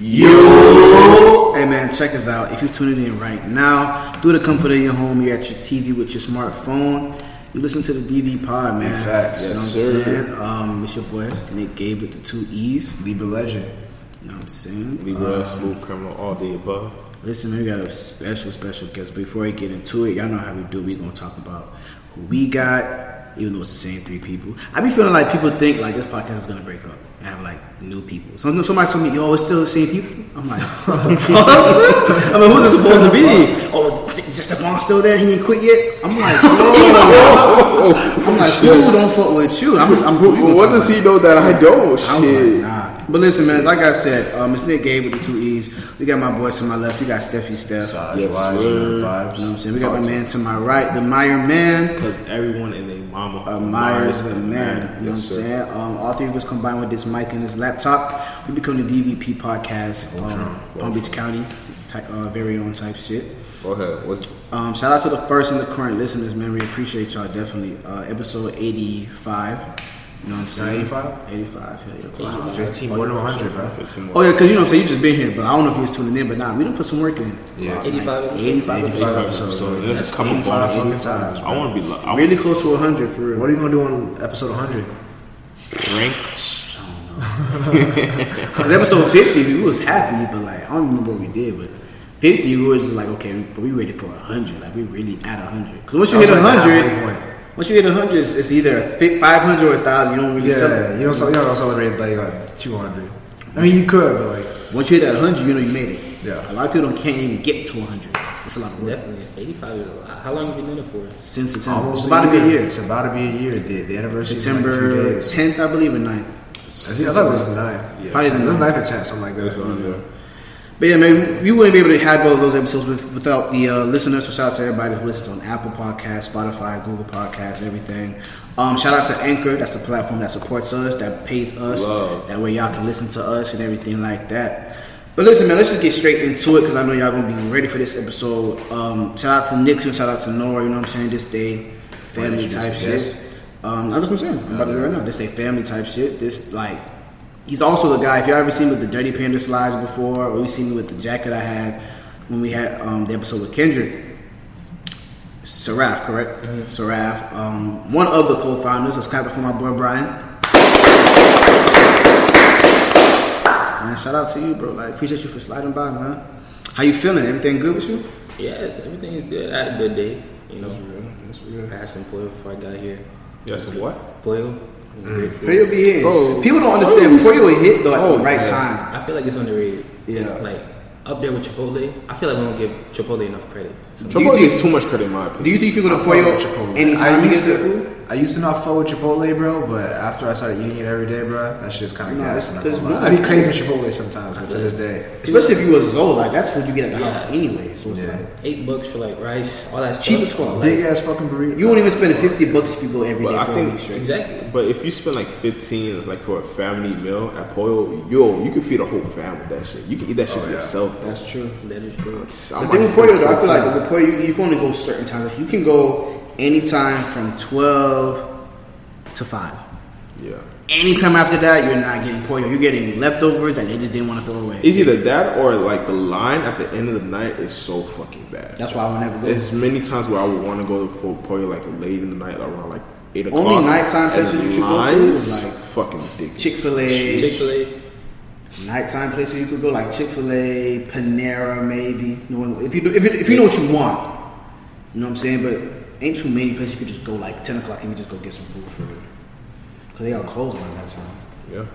Yo! Hey man, check us out. If you're tuning in right now, through the comfort of your home. You're at your TV with your smartphone. You listen to the DV Pod, man. Facts. You know Yes, what I'm sir. saying? Um, it's your boy Nick Gabe with the two E's. Libra legend. You know what I'm saying? Libra, Um, smooth criminal, all the above. Listen, man, we got a special, special guest. Before we get into it, y'all know how we do. we going to talk about who we got, even though it's the same three people. I be feeling like people think like this podcast is going to break up have like new people. So somebody told me, yo, it's still the same people. I'm like? I mean, who's it supposed to be? Oh, is Stephon still there? He ain't quit yet? I'm like, yo. I'm like, who don't fuck with you? I'm, I'm, we gonna Well, what does he know that I don't? I Shit. like, nah. But listen, man, like I said, um, it's Nick Gabe with the two E's. We got my boys to my left. We got Steffi Steph. Saj, Yes, vibes, sir. You know what I'm saying? We got my man to my right, the Meyer man. Because everyone in their mama Admires the man. You know what I'm sir. saying? Um, all three of us combined with this mic and this laptop, we become the DVP podcast, um, Palm Beach County, type, uh, very own type shit. Go ahead. What's Um, shout out to the first and the current listeners, man. We appreciate y'all definitely. Uh, episode 85. You know what I'm saying? 85? 85. Hell yeah. close to 15 more than 100, bro. 15 more? Oh yeah, because you know what I'm saying. You just been here, but I don't know if you was tuning in, but nah, we done put some work in. Yeah. 85 Like 85 85 episodes. episodes. So there's a couple 85 bonuses. fucking times. I want to be. lo- I Really close to 100 for real. What are you gonna do on episode 100? drink. Because episode 50, we was happy, but like I don't remember what we did, but 50 we was just like okay, but we ready for 100. Like we really at 100. Because once you hit That was like 100, point. Once you hit 100, it's, it's either 500 or 1,000. You don't really Yeah, celebrate. you don't, you don't celebrate like, like 200. I mean, you could, but like, Once you hit that 100, you know you made it. Yeah. A lot of people don't, can't even get to 100. It's a lot of work. Definitely. 85 is a lot. How long have you been doing it for? Since September. almost It's about to be a year. It's about to be a year. The, the anniversary is in like September 10th, I believe, or 9th. I, think, I thought it was the 9th. Probably the It was 9th. 9th or 10th, something like that. But yeah, man, we wouldn't be able to have all those episodes with, without the uh, listeners. So shout out to everybody who listens on Apple Podcasts, Spotify, Google Podcasts, everything. Um, shout out to Anchor. That's the platform that supports us, that pays us. Love. That way y'all can listen to us and everything like that. But listen, man, let's just get straight into it because I know y'all gonna be ready for this episode. Um, shout out to Nixon, shout out to Nora. You know what I'm saying? This day, family type shit. Um, that's what I'm saying. I'm about to do it right now. This day, family type shit. This like He's also the guy. If you ever seen me with the Dirty Panda slides before, or you seen me with the jacket I had when we had um, the episode with Kendrick, Seraph, correct? Seraph, um, one of the co-founders. Let's clap it for my boy Brian. Man, shout out to you, bro. Like, appreciate you for sliding by, man. How you feeling? Everything good with you? Yes, everything is good. I had a good day. You know, That's real. I had some pollo before I got here. Yes, and what? Pollo. Was great food. Will be here. Bro. People don't understand. Before you will hit though at Oh, the right man. time. I feel like it's underrated. Yeah. Like up there with Chipotle. I feel like we don't give Chipotle enough credit. Do you Chipotle think- gets too much credit in my opinion. Do you think you can I go to fuck Pollo with Chipotle. anytime I you get used to, food? I used to not fuck with Chipotle, bro, but after I started eating it every day, bro, that shit's kind of No, gas. it's- I'm not it's gonna lie. really I be craving Chipotle sometimes, but to this day. Especially if you a Zoe, like that's food you get at the house anyway. So it's Yeah. like Eight bucks for like rice, all that Cheap stuff. as fuck. Big ass fucking burrito. you won't even spend fifty bucks if you go every But day I for a think- week straight. Exactly. But if you spend like 15, like for a family meal at Pollo, yo, you can feed a whole family with that shit. You can eat that shit to yeah. yourself. That's true. That is true. I The thing with spend Pollo, though, I feel 15. like with you, you can only go certain times. You can go anytime from twelve to five. Yeah. Anytime after that, you're not getting Pollo. You're getting leftovers that they just didn't want to throw away. It's either that or like the line at the end of the night is so fucking bad. That's why I would never go. There's many times where I would want to go to Po- Pollo like late in the night, like around like eight o'clock. Only nighttime and places you should go to is, like, fucking ridiculous. Chick Fil A, Chick Fil A. nighttime places you could go like Chick Fil A, Panera, maybe. If you do, if, it, if you know what you want, you know what I'm saying. But ain't too many places you could just go like ten o'clock and you just go get some food for it. Cause they all closed around that time. Yeah.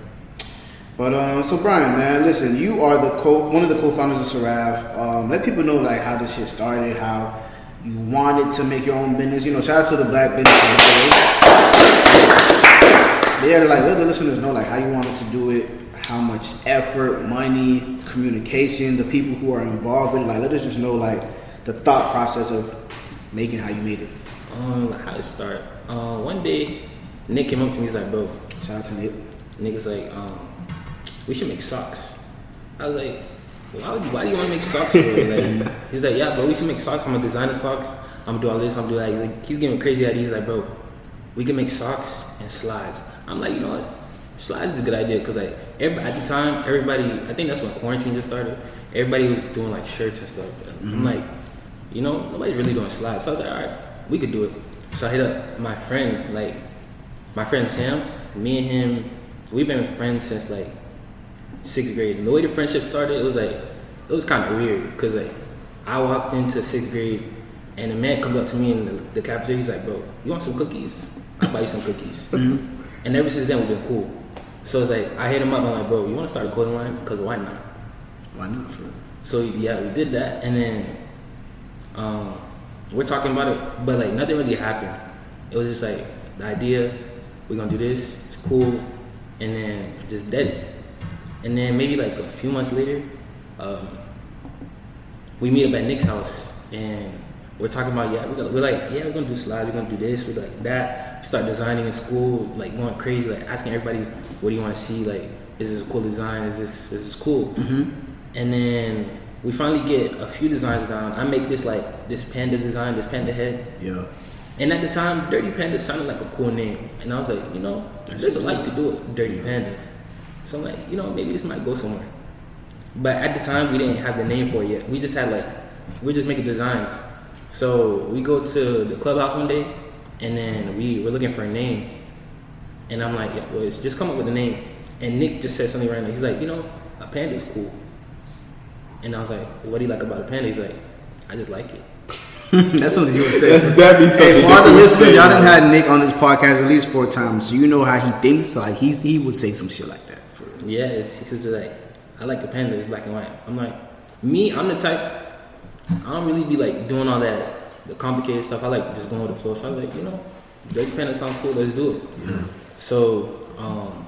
But um, so Brian, man, listen, you are the co one of the co-founders of Seraph. Um, let people know like how this shit started, how you wanted to make your own business. You know, shout out to the Black Business. Yeah, like let the listeners know like how you wanted to do it, how much effort, money, communication, the people who are involved in it. Like let us just know like the thought process of making how you made it. Um, how it start? Uh, one day, Nick came up to me. He's like, "Bro, Shout out to Nick. Nick was like, um, we should make socks." I was like, "Why, would why do you want to make socks?" For? Like, he's like, "Yeah, bro, we should make socks. I'm gonna design the socks. I'm gonna do all this. I'm gonna do that." He's like, he's giving crazy ideas. He's like, "Bro, we can make socks and slides." I'm like, you know what? Slides is a good idea because like everybody, at the time, everybody, I think that's when quarantine just started. Everybody was doing like shirts and stuff. And I'm mm-hmm. like, you know, nobody's really doing slides. So I was like, all right, we could do it. So I hit up my friend, like my friend Sam. Me and him, we've been friends since like sixth grade. And the way the friendship started, it was like it was kind of weird because like I walked into sixth grade and a man comes up to me in the, the cafeteria. He's like, "Bro, you want some cookies? I'll buy you some cookies." Mm-hmm. And ever since then, we've been cool. So it's like I hit him up. I'm like, "Bro, you want to start a clothing line? Because why not?" Why not? For? So yeah, we did that, and then um, we're talking about it, but like nothing really happened. It was just like the idea, we're gonna do this, it's cool, and then just dead. And then maybe like a few months later, um, we meet up at Nick's house, and we're talking about yeah, we're, gonna, we're like yeah, we're gonna do slides, we're gonna do this, we're like that. We start designing in school, like going crazy, like asking everybody, what do you want to see? Like, is this a cool design? Is this is this cool? Mm-hmm. And then we finally get a few designs down. I make this like this panda design, this panda head. Yeah. And at the time, Dirty Panda sounded like a cool name. And I was like, you know, there's a lot you could do with Dirty Panda. So I'm like, you know, maybe this might go somewhere. But at the time, we didn't have the name for it yet. We just had like, we're just making designs. So we go to the clubhouse one day, and then we were looking for a name. And I'm like, yeah, well, just come up with a name. And Nick just said something random. He's like, you know, a panda is cool. And I was like, what do you like about a panda? He's like, I just like it. That's something you would say. That's definitely something. Hey, for all that the listeners, y'all done man. had Nick on this podcast at least four times, so you know how he thinks. Like he he would say some shit like that. For real. Yeah, it's, it's just like I like a panda. It's black and white. I'm like me. I'm the type. I don't really be like doing all that the complicated stuff. I like just going with the flow. So I was like, you know, dirty panda sounds cool. Let's do it. So um,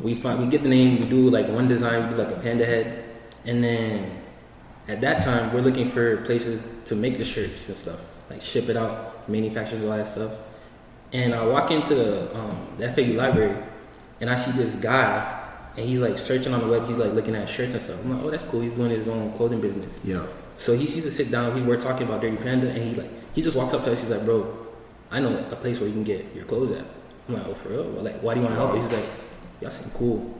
we find we get the name. We do like one design. We do like a panda head, and then at that time we're looking for places to make the shirts and stuff, like ship it out, manufacturers, all that stuff. And I walk into the, um, the FAU library, and I see this guy, and he's like searching on the web. He's like looking at shirts and stuff. I'm like, oh, that's cool. He's doing his own clothing business. Yeah. So he sees us sit down. We were talking about Dirty Panda, and he like he just walks up to us. He's like, "Bro, I know a place where you can get your clothes at." I'm like, "Oh, for real? Like, why do you want to help?" us?" He's like, "Y'all seem cool."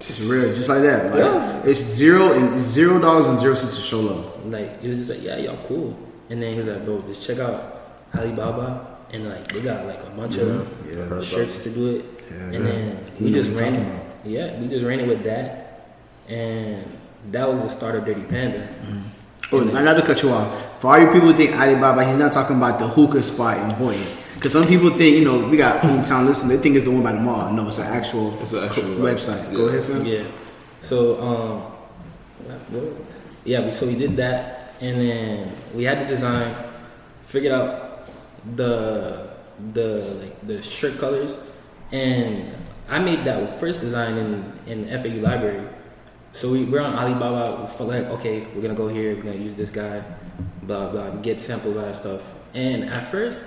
It's real, just like that. Like Yeah. it's zero and zero dollars and zero cents to show love. Like he was just like, "Yeah, y'all cool." And then he's like, "Bro, just check out Alibaba, and like they got like a bunch Yeah, of yeah. shirts to do it." Yeah, and then He we just ran it. Yeah, we just ran it with that, and that was the start of Dirty Panda. Mm-hmm. Oh, not to cut you off. For all you people who think Alibaba, he's not talking about the hookah spot in Boynton. Because some people think, you know, we got hometown listeners, they think it's the one by the mall. No, it's an actual, It's an actual website. website, Go ahead, fam. Yeah. So um, yeah, we, so we did that, and then we had to design, figured out the the like the shirt colors, and I made that first design in in the FAU library. So we, we're on Alibaba. We felt like okay, we're gonna go here. We're gonna use this guy, blah blah. Get samples, all that stuff. And at first,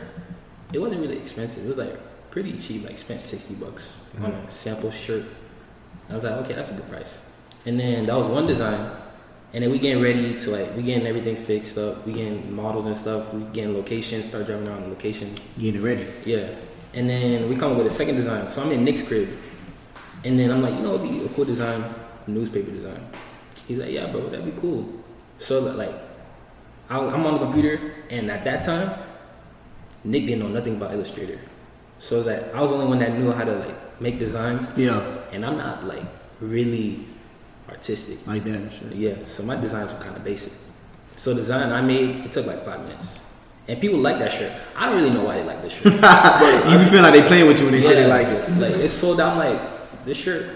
it wasn't really expensive. It was like pretty cheap. Like spent sixty bucks on mm-hmm. a sample shirt. I was like, okay, that's a good price. And then that was one design. And then we getting ready to like we getting everything fixed up. We getting models and stuff. We getting locations. Start driving around locations. Getting ready. Yeah. And then we come up with a second design. So I'm in Nick's crib. And then I'm like, you know, it'd be a cool design, newspaper design. He's like, yeah, bro, that'd be cool. So like, I'm on the computer, and at that time, Nick didn't know nothing about Illustrator. So it's like I was the only one that knew how to like make designs, Yeah, and I'm not like really artistic. like that and shit. Yeah, so my designs were kind of basic. So design I made, it took like five minutes. And people like that shirt. I don't really know why they like this shirt. You be feeling like they playing with you when they say they like it. Like it's sold out. I'm like this shirt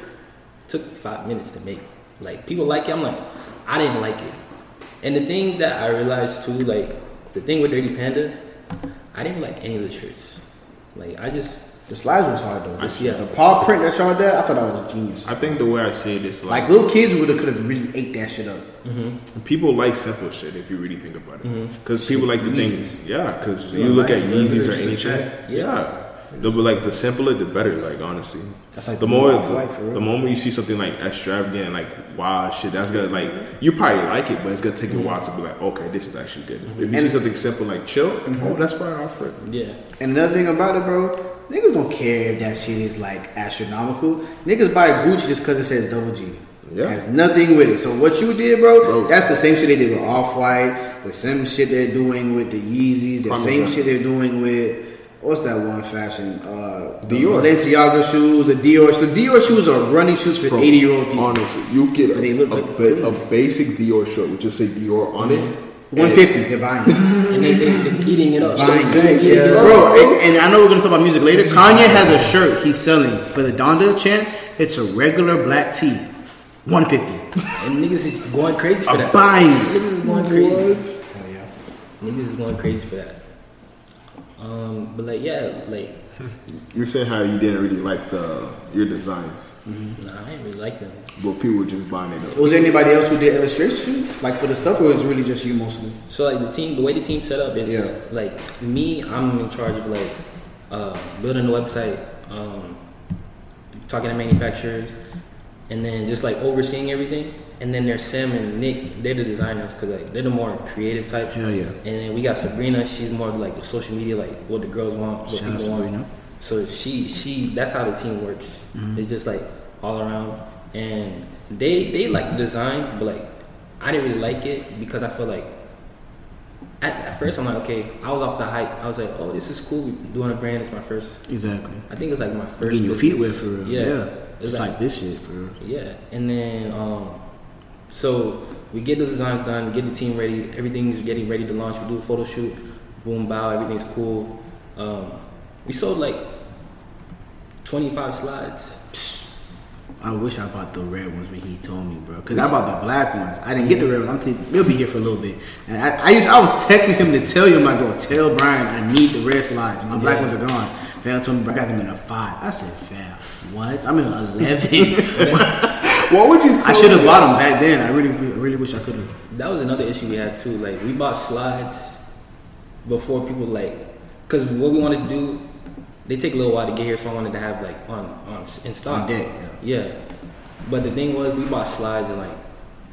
took five minutes to make. Like people like it. I'm like I didn't like it. And the thing that I realized too, like the thing with Dirty Panda, I didn't like any of the shirts. Like I just The slides was hard though. I see it. The paw print that y'all did, I thought that was a genius. I think the way I see it is like, Like little kids would have could have really ate that shit up. people like simple shit if you really think about it. Mm-hmm. Because people like to Yeezys. think, yeah. Because Yeah, you look like, at yeah, Yeezys or just a anything, check. yeah. They'll be like the simpler the better. Like honestly, That's like the the more Off-White, for the, real. the moment you see something like extravagant, like wild shit, that's gonna like you probably like it, but it's gonna take you a while to be like, okay, this is actually good. If you see something simple like chill, oh, mm-hmm. that's fine, I'll it. yeah. And another thing about it, bro, niggas don't care if that shit is like astronomical. Niggas buy Gucci just because it says double G. Yeah. Has nothing with it. So what you did, bro, Bro. that's the same shit they did with Off White, the same shit they're doing with the Yeezys, the Hundred same percent. shit they're doing with what's that one fashion? Uh, the Dior. Balenciaga shoes, the Dior. So the Dior shoes are running shoes for eighty year old people. Honestly, you get a, they look a, like ba- a- a basic Dior shirt with just say Dior on it. One fifty, they're buying. it. and they, they, they're eating it up. Buying it. eating it. Bro, and, and I know we're gonna talk about music later. Kanye has a shirt he's selling for the Donda chant. It's a regular black tee, one fifty. And niggas is going crazy for that. Buying it. Niggas is going crazy. Oh, yeah. Niggas is going crazy for that. Um, but like yeah, like You're saying how you didn't really like the your designs, nah, I ain't really like them. but people were just buying it up. Was there anybody else who did illustrations like for the stuff, or was it really just you mostly? So like the team, the way the team set up is Yeah. like me. I'm in charge of like uh, building the website, um, talking to manufacturers, and then just like overseeing everything. And then there's Sam and Nick. They're the designers because like they're the more creative type. Hell yeah. And then we got Sabrina. She's more of, like the social media, like what the girls want, what Shout out people want. Sabrina. So she she that's how the team works. Mm-hmm. It's just like all around, and they they like the designs, but like I didn't really like it because I feel like at, at first I'm like okay, I was off the hype. I was like oh this is cool, We're doing a brand. It's my first. Exactly. I think it's like my first. Getting your feet wet for real. Yeah, Yeah. It's It's like this shit for real. yeah, and then um, so we get the designs done, get the team ready. Everything's getting ready to launch. We do a photo shoot, boom, bow, everything's cool. Um, we sold like twenty five slides. I wish I bought the red ones when he told me, bro. Cause I bought the black ones. I didn't get the red ones. I'm thinking they'll be here for a little bit. And I, I used, I was texting him to tell you, I go, tell Brian I need the red slides. My black Yeah. ones are gone. Fam told me I got them in a five. I said, fam, what? I'm in an eleven. What would you? Tell I should have bought them back then. I really, really wish I could have. That was another issue we had too. Like we bought slides before people like, cause what we wanted to do, they take a little while to get here, so I wanted to have like on on in stock. On deck, Yeah. But the thing was, we bought slides in like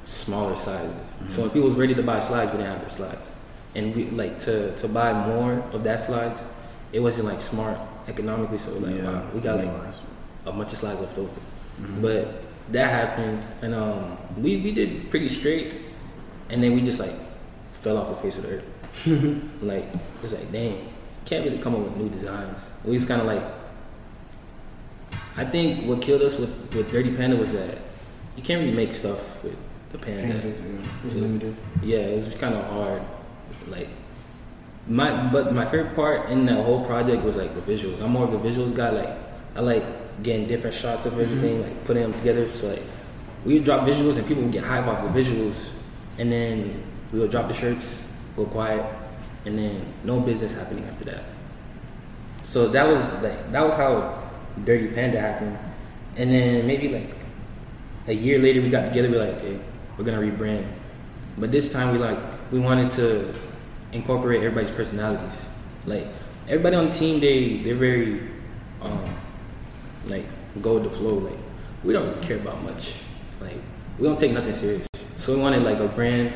smaller sizes. So mm-hmm. when people was ready to buy slides, we didn't have their slides. And we like to to buy more of that slides, it wasn't like smart economically. So like Yeah, wow, we got like a bunch of slides left over. Mm-hmm. But that happened, and um, we we did pretty straight, and then we just like fell off the face of the earth. like it's like dang, can't really come up with new designs. We just kind of like. I think what killed us with, with Dirty Panda was that you can't really make stuff with the panda. It's limited. Yeah, it was kind of hard. Like my, but my favorite part in that whole project was like the visuals. I'm more of a visuals guy. Like I like getting different shots of everything, like putting them together. So like we would drop visuals and people would get hype off the visuals, and then we would drop the shirts, go quiet, and then no business happening after that. So that was like that was how Dirty Panda happened, and then maybe like a year later we got together. We're like okay, we're gonna rebrand, but this time we like we wanted to incorporate everybody's personalities. Like everybody on the team, they they're very um, like go with the flow. Like we don't really care about much. Like we don't take nothing serious. So we wanted like a brand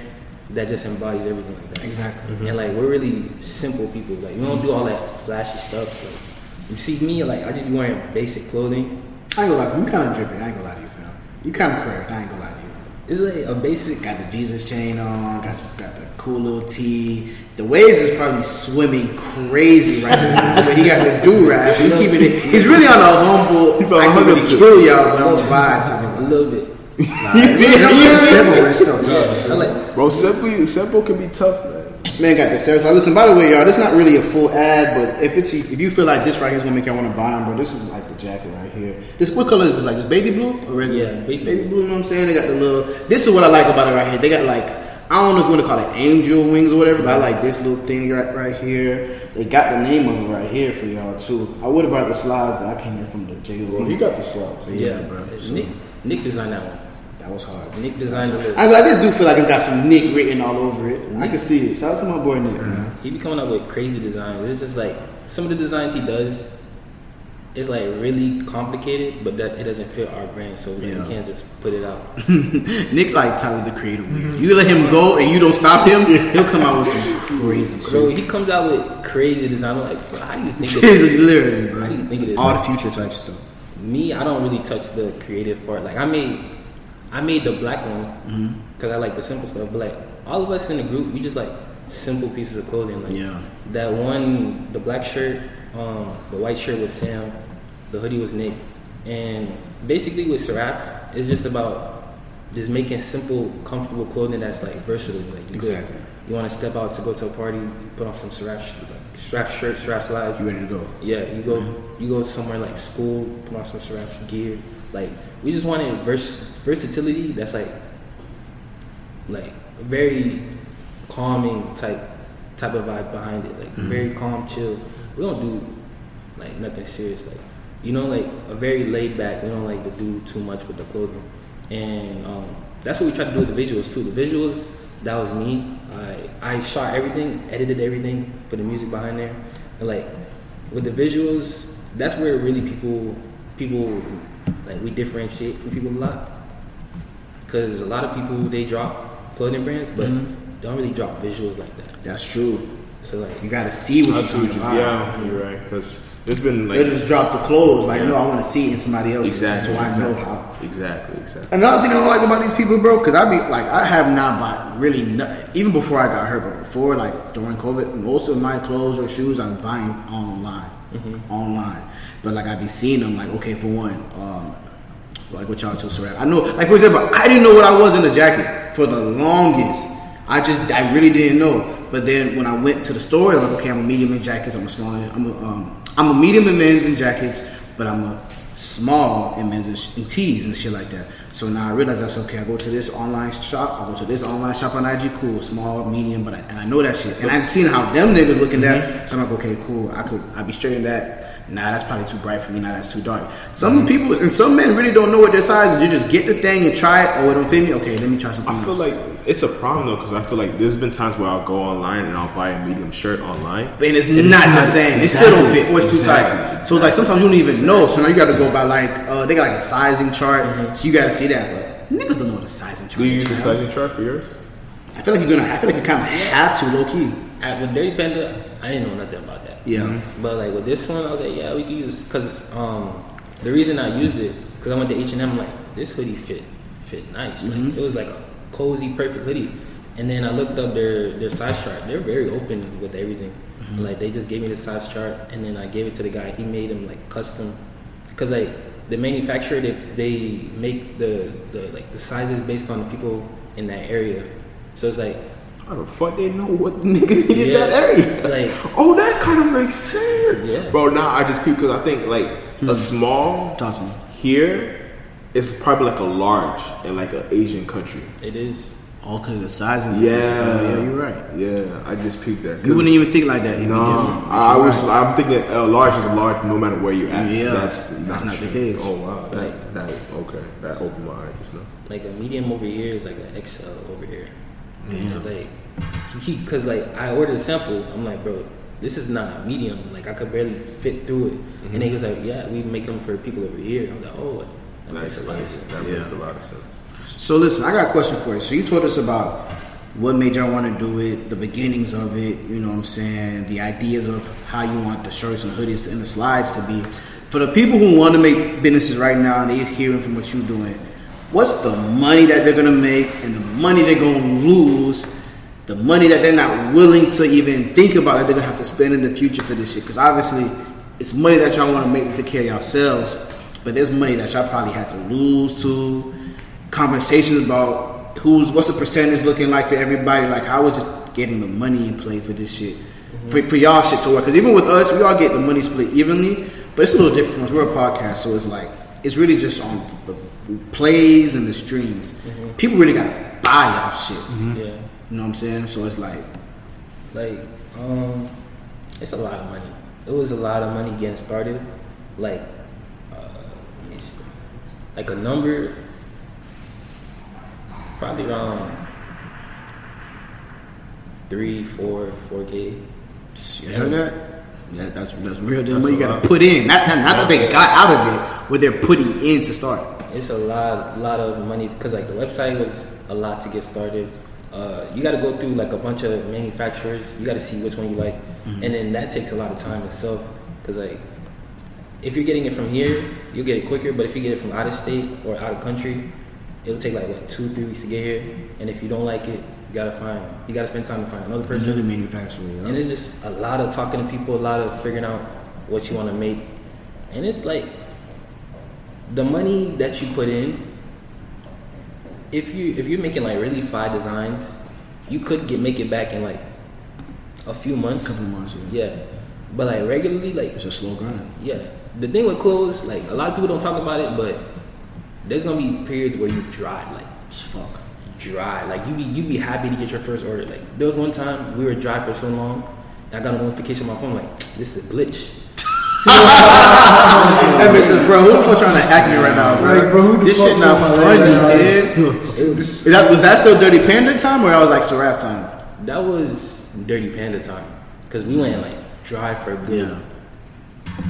that just embodies everything like that. Exactly. And like we're really simple people. Like we don't do all that flashy stuff. Like you see me, like I just be wearing basic clothing. I ain't gonna lie to you. Kind of drippy. I ain't gonna lie to you, fam. You kind of correct. I ain't gonna lie to you. It's like a basic. Got the Jesus chain on. Got got the cool little tee. The waves is probably swimming crazy right now. but he got the do rag. So he's keeping it. He's really on a humble. He's on I a can humble really kill y'all, but I'm vibe type A little bit. Simple, it's still tough. I like. Bro, simple, simple can be tough, man. Man got the serious. Like, listen, by the way, y'all, this not really a full ad, but if it's if you feel like this right here is gonna make y'all want to buy them, bro, this is like the jacket right here. This what color is this? Like just baby blue or regular? Yeah, baby baby blue. You know what I'm saying? They got the little. This is what I like about it right here. They got like I don't know if you want to call it angel wings or whatever, but I like this little thing right right here. They got the name of it right here for y'all too. I would have brought the slides, but I came here from the J. Bro, he got the slides. Yeah, bro. So, Nick, Nick designed that one. That was hard. Nick designed the look. I, I just do feel like it's got some Nick written all over it. I can see it. Shout out to my boy Nick, man. He be coming up with crazy designs. It's just like some of the designs he does is like really complicated, but that it doesn't fit our brand, so Yeah. we can't just put it out. Nick like Tyler the Creator. weird. You let him go and you don't stop him, he'll come out with some crazy So he comes out with crazy design. I'm like, bro, how do you think of this? literally, How do you think think it is. All the future type stuff. me, I don't really touch the creative part. Like I made, I made the black one Mm-hmm. because I like the simple stuff. But like all of us in the group, we just like simple pieces of clothing. Like Yeah. that one, the black shirt, um, the white shirt was Sam, the hoodie was Nick, and basically with Seraph, it's just about just making simple, comfortable clothing that's like versatile. Like you Exactly. Go, you want to step out to go to a party, you put on some Seraph, like, Seraph shirt, Seraph slides. You ready to go? Yeah, you go you go somewhere like school, put on some Seraph gear. Like we just wanted vers- versatility that's like like very calming type type of vibe behind it. Like very calm, chill. We don't do like nothing serious. Like you know, like a very laid back. We don't like to do too much with the clothing, and um, that's what we try to do with the visuals too. The visuals that was me. I I shot everything, edited everything, put the music behind there, and like with the visuals, that's where really people people like we differentiate from people a lot. Because a lot of people they drop clothing brands, but mm-hmm. don't really drop visuals like that. That's true. So like You gotta see what you're see what trying to buy. yeah, you're right. Because it's been like They just drop the clothes. Like, no, I want to see it in somebody else's, exactly, so I know how. exactly, exactly. Another thing I don't like about these people, bro, because I be like, I have not bought really nothing. Even before I got hurt, but before, like during COVID, most of my clothes or shoes I'm buying online, online. But like I be seeing them, like okay, for one, um, like what y'all told Sarah. I know, like for example, I didn't know what I was in the jacket for the longest. I just, I really didn't know. But then when I went to the store, like okay, I'm a medium in jackets, I'm a small, I'm a, um, I'm a medium in men's in jackets, but I'm a small in men's and, sh- and tees and shit like that. So now I realize that's okay. I go to this online shop, I go to this online shop on IG, cool, small, medium, but I, and I know that shit. And I've seen how them niggas looking at, mm-hmm. so I'm like, okay, cool. I could, I be straight in that. Nah, that's probably too bright for me. Nah, that's too dark. Some mm-hmm. people and some men really don't know what their size is. You just get the thing and try it. Oh, it don't fit me. Okay, let me try something. I feel else. like it's a problem though, because I feel like there's been times where I'll go online and I'll buy a medium shirt online. But it's And not the same. It still don't fit, or it's too exactly, tight. So it's like sometimes you don't even know. So now you got to go by like uh, they got like a sizing chart. Mm-hmm. So you got to see that. But niggas don't know what a sizing chart Do you use the man. sizing chart for yours? I feel like you're gonna. I feel like you kind of have to low key. at, with Dirty Panda, I didn't know nothing about that. Yeah. But like with this one, I was like, yeah, we can use because um, the reason I used it because I went to H and M like this hoodie fit fit nice. Like, Mm-hmm. it was like a cozy, perfect hoodie. And then I looked up their their size chart. They're very open with everything. Mm-hmm. Like they just gave me the size chart, and then I gave it to the guy. He made them like custom, because like the manufacturer they they make the the like the sizes based on the people in that area. So it's like How the fuck they know what nigga needed Yeah, that area? like- oh, that kind of makes sense. Yeah. Bro, now I just peep because I think like a small Talk to me. here is probably like a large in like an Asian country. it is. All because of the sizing. Yeah, yeah, you're right. Yeah, I just peeped that. You wouldn't even think like that. It'd No, be. I, I was. I'm thinking uh, large is a large, no matter where you're at. Yeah, that's that's not the case. Oh wow, that that okay, that opened my eyes just now. like a medium over here is like an XL over here. It's like because like I ordered a sample. I'm like, bro, this is not medium. Like I could barely fit through it. And then he was like, yeah, we make them for people over here. I was like, oh, that makes Nice, a lot of sense. That Yeah. makes a lot of sense. So listen, I got a question for you. So you told us about what made y'all want to do it, the beginnings of it, you know what I'm saying, the ideas of how you want the shirts and hoodies and the slides to be. For the people who want to make businesses right now and they're hearing from what you're doing, what's the money that they're gonna make and the money they're gonna lose, the money that they're not willing to even think about that they're gonna have to spend in the future for this shit? Because obviously, it's money that y'all want to make to take care of yourselves, but there's money that y'all probably had to lose to conversations about who's what's the percentage looking like for everybody. Like I was just getting the money in play for this shit, mm-hmm. for, for y'all shit to work. Because even with us, we all get the money split evenly, but it's a little different once we're a podcast. So it's like it's really just on the plays and the streams. Mm-hmm. People really gotta buy y'all shit. Mm-hmm. Yeah, You know what I'm saying? So it's like like um, it's a lot of money. It was a lot of money getting started. Like, uh, let me see. Like a number, probably around three, four, four k. you heard that? Yeah, that's that's real That's money you gotta lot. put in. Not, not, not that they got out of it, what they're putting in to start. It's a lot, a lot of money because like the website was a lot to get started. Uh, you got to go through like a bunch of manufacturers. You got to see which one you like, and then that takes a lot of time itself. Because like if you're getting it from here, you'll get it quicker. But if you get it from out of state or out of country, it'll take like what two, three weeks to get here. And if you don't like it, you gotta find, you gotta spend time to find another person. Another manufacturer. yeah. And it's just a lot of talking to people, a lot of figuring out what you want to make. And it's like the money that you put in. If you if you're making like really five designs, you could get make it back in like a few months. A couple months. Yeah. Yeah, but like regularly, like It's a slow grind. yeah. The thing with clothes, like a lot of people don't talk about it, but there's gonna be periods where you dry, like It's fuck. dry. Like you be you be happy to get your first order. Like there was one time we were dry for so long, and I got a notification on my phone like this is a glitch. That makes sense, bro. Who the fuck trying to hack me right now, bro? Like, bro, who the this fuck shit not funny, leg kid. Is that, was that still Dirty Panda time or that was like Seraph time? That was Dirty Panda time because we went like dry for a good Yeah.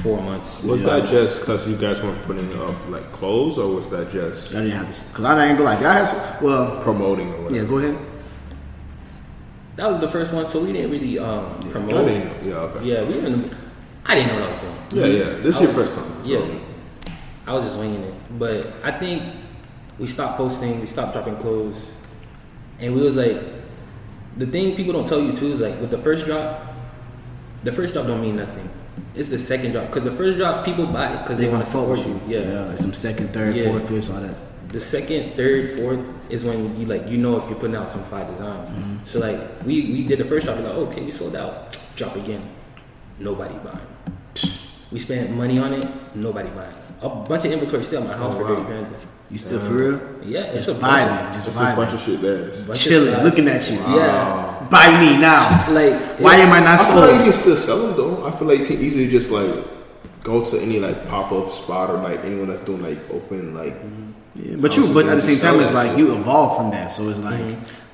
Four months. Was that just because you guys weren't putting up like clothes, or was that just I didn't have this because I didn't go like I had. Some, well, promoting or whatever? yeah. Go ahead. That was the first one, so we didn't really um, I promote. didn't. Yeah. Okay. Yeah, we didn't. I didn't know what I was doing. Yeah. Yeah. This is your first time. so- Yeah, I was just winging it. But I think we stopped posting, we stopped dropping clothes, and we was like, the thing people don't tell you too is like with the first drop, the first drop don't mean nothing. It's the second drop because the first drop people buy it because they, want to fuck support with you. Yeah, Yeah. It's some second, third, Yeah. fourth, fifth, all that. The second, third, fourth is when you like you know if you're putting out some five designs. Mm-hmm. So like we we did the first drop, we're like okay, we sold out. Drop again, nobody buying. We spent money on it, nobody buying. A bunch of inventory still at my house Oh, for wow. Dirty Panda. You still for real? Yeah, it's Just a bunch vibing, just It's a bunch of shit there. It's- of chilling, looking at you. Yeah, Buy me now. like Why am I not I feel like you can still sell them though. I feel like you can easily just like go to any like pop up spot or like anyone that's doing like open like Yeah, but you, but at the same time, it's like you evolve from that. So it's like,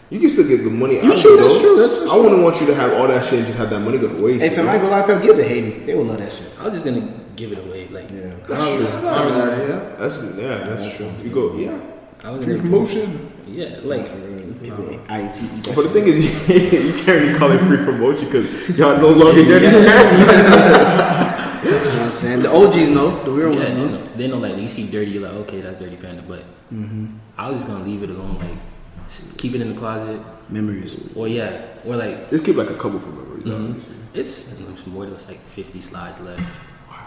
you can still get the money. You out true, of it, that's though. true, that's- that's I wouldn't want you to have all that shit and just have that money go to waste. if you I know? might go live, I'll give it to Haiti. They will love that shit. I was just gonna give it away. Like Yeah. That's true. I don't really- Yeah. That's yeah, that's true. You go yeah. I was Free gonna, promotion. yeah, like People, IET. But the thing is, you can't really call it free promotion because y'all no longer get it. You know what I'm saying? The OGs know. The real yeah, ones they know. know, they know like you see dirty, you're like okay, that's Dirty Panda. But Mm-hmm. I was just gonna leave it alone, like keep it in the closet, Memories. or yeah, or like Just keep like a couple for memories. Mhm. it's, it's more than like 50 slides left.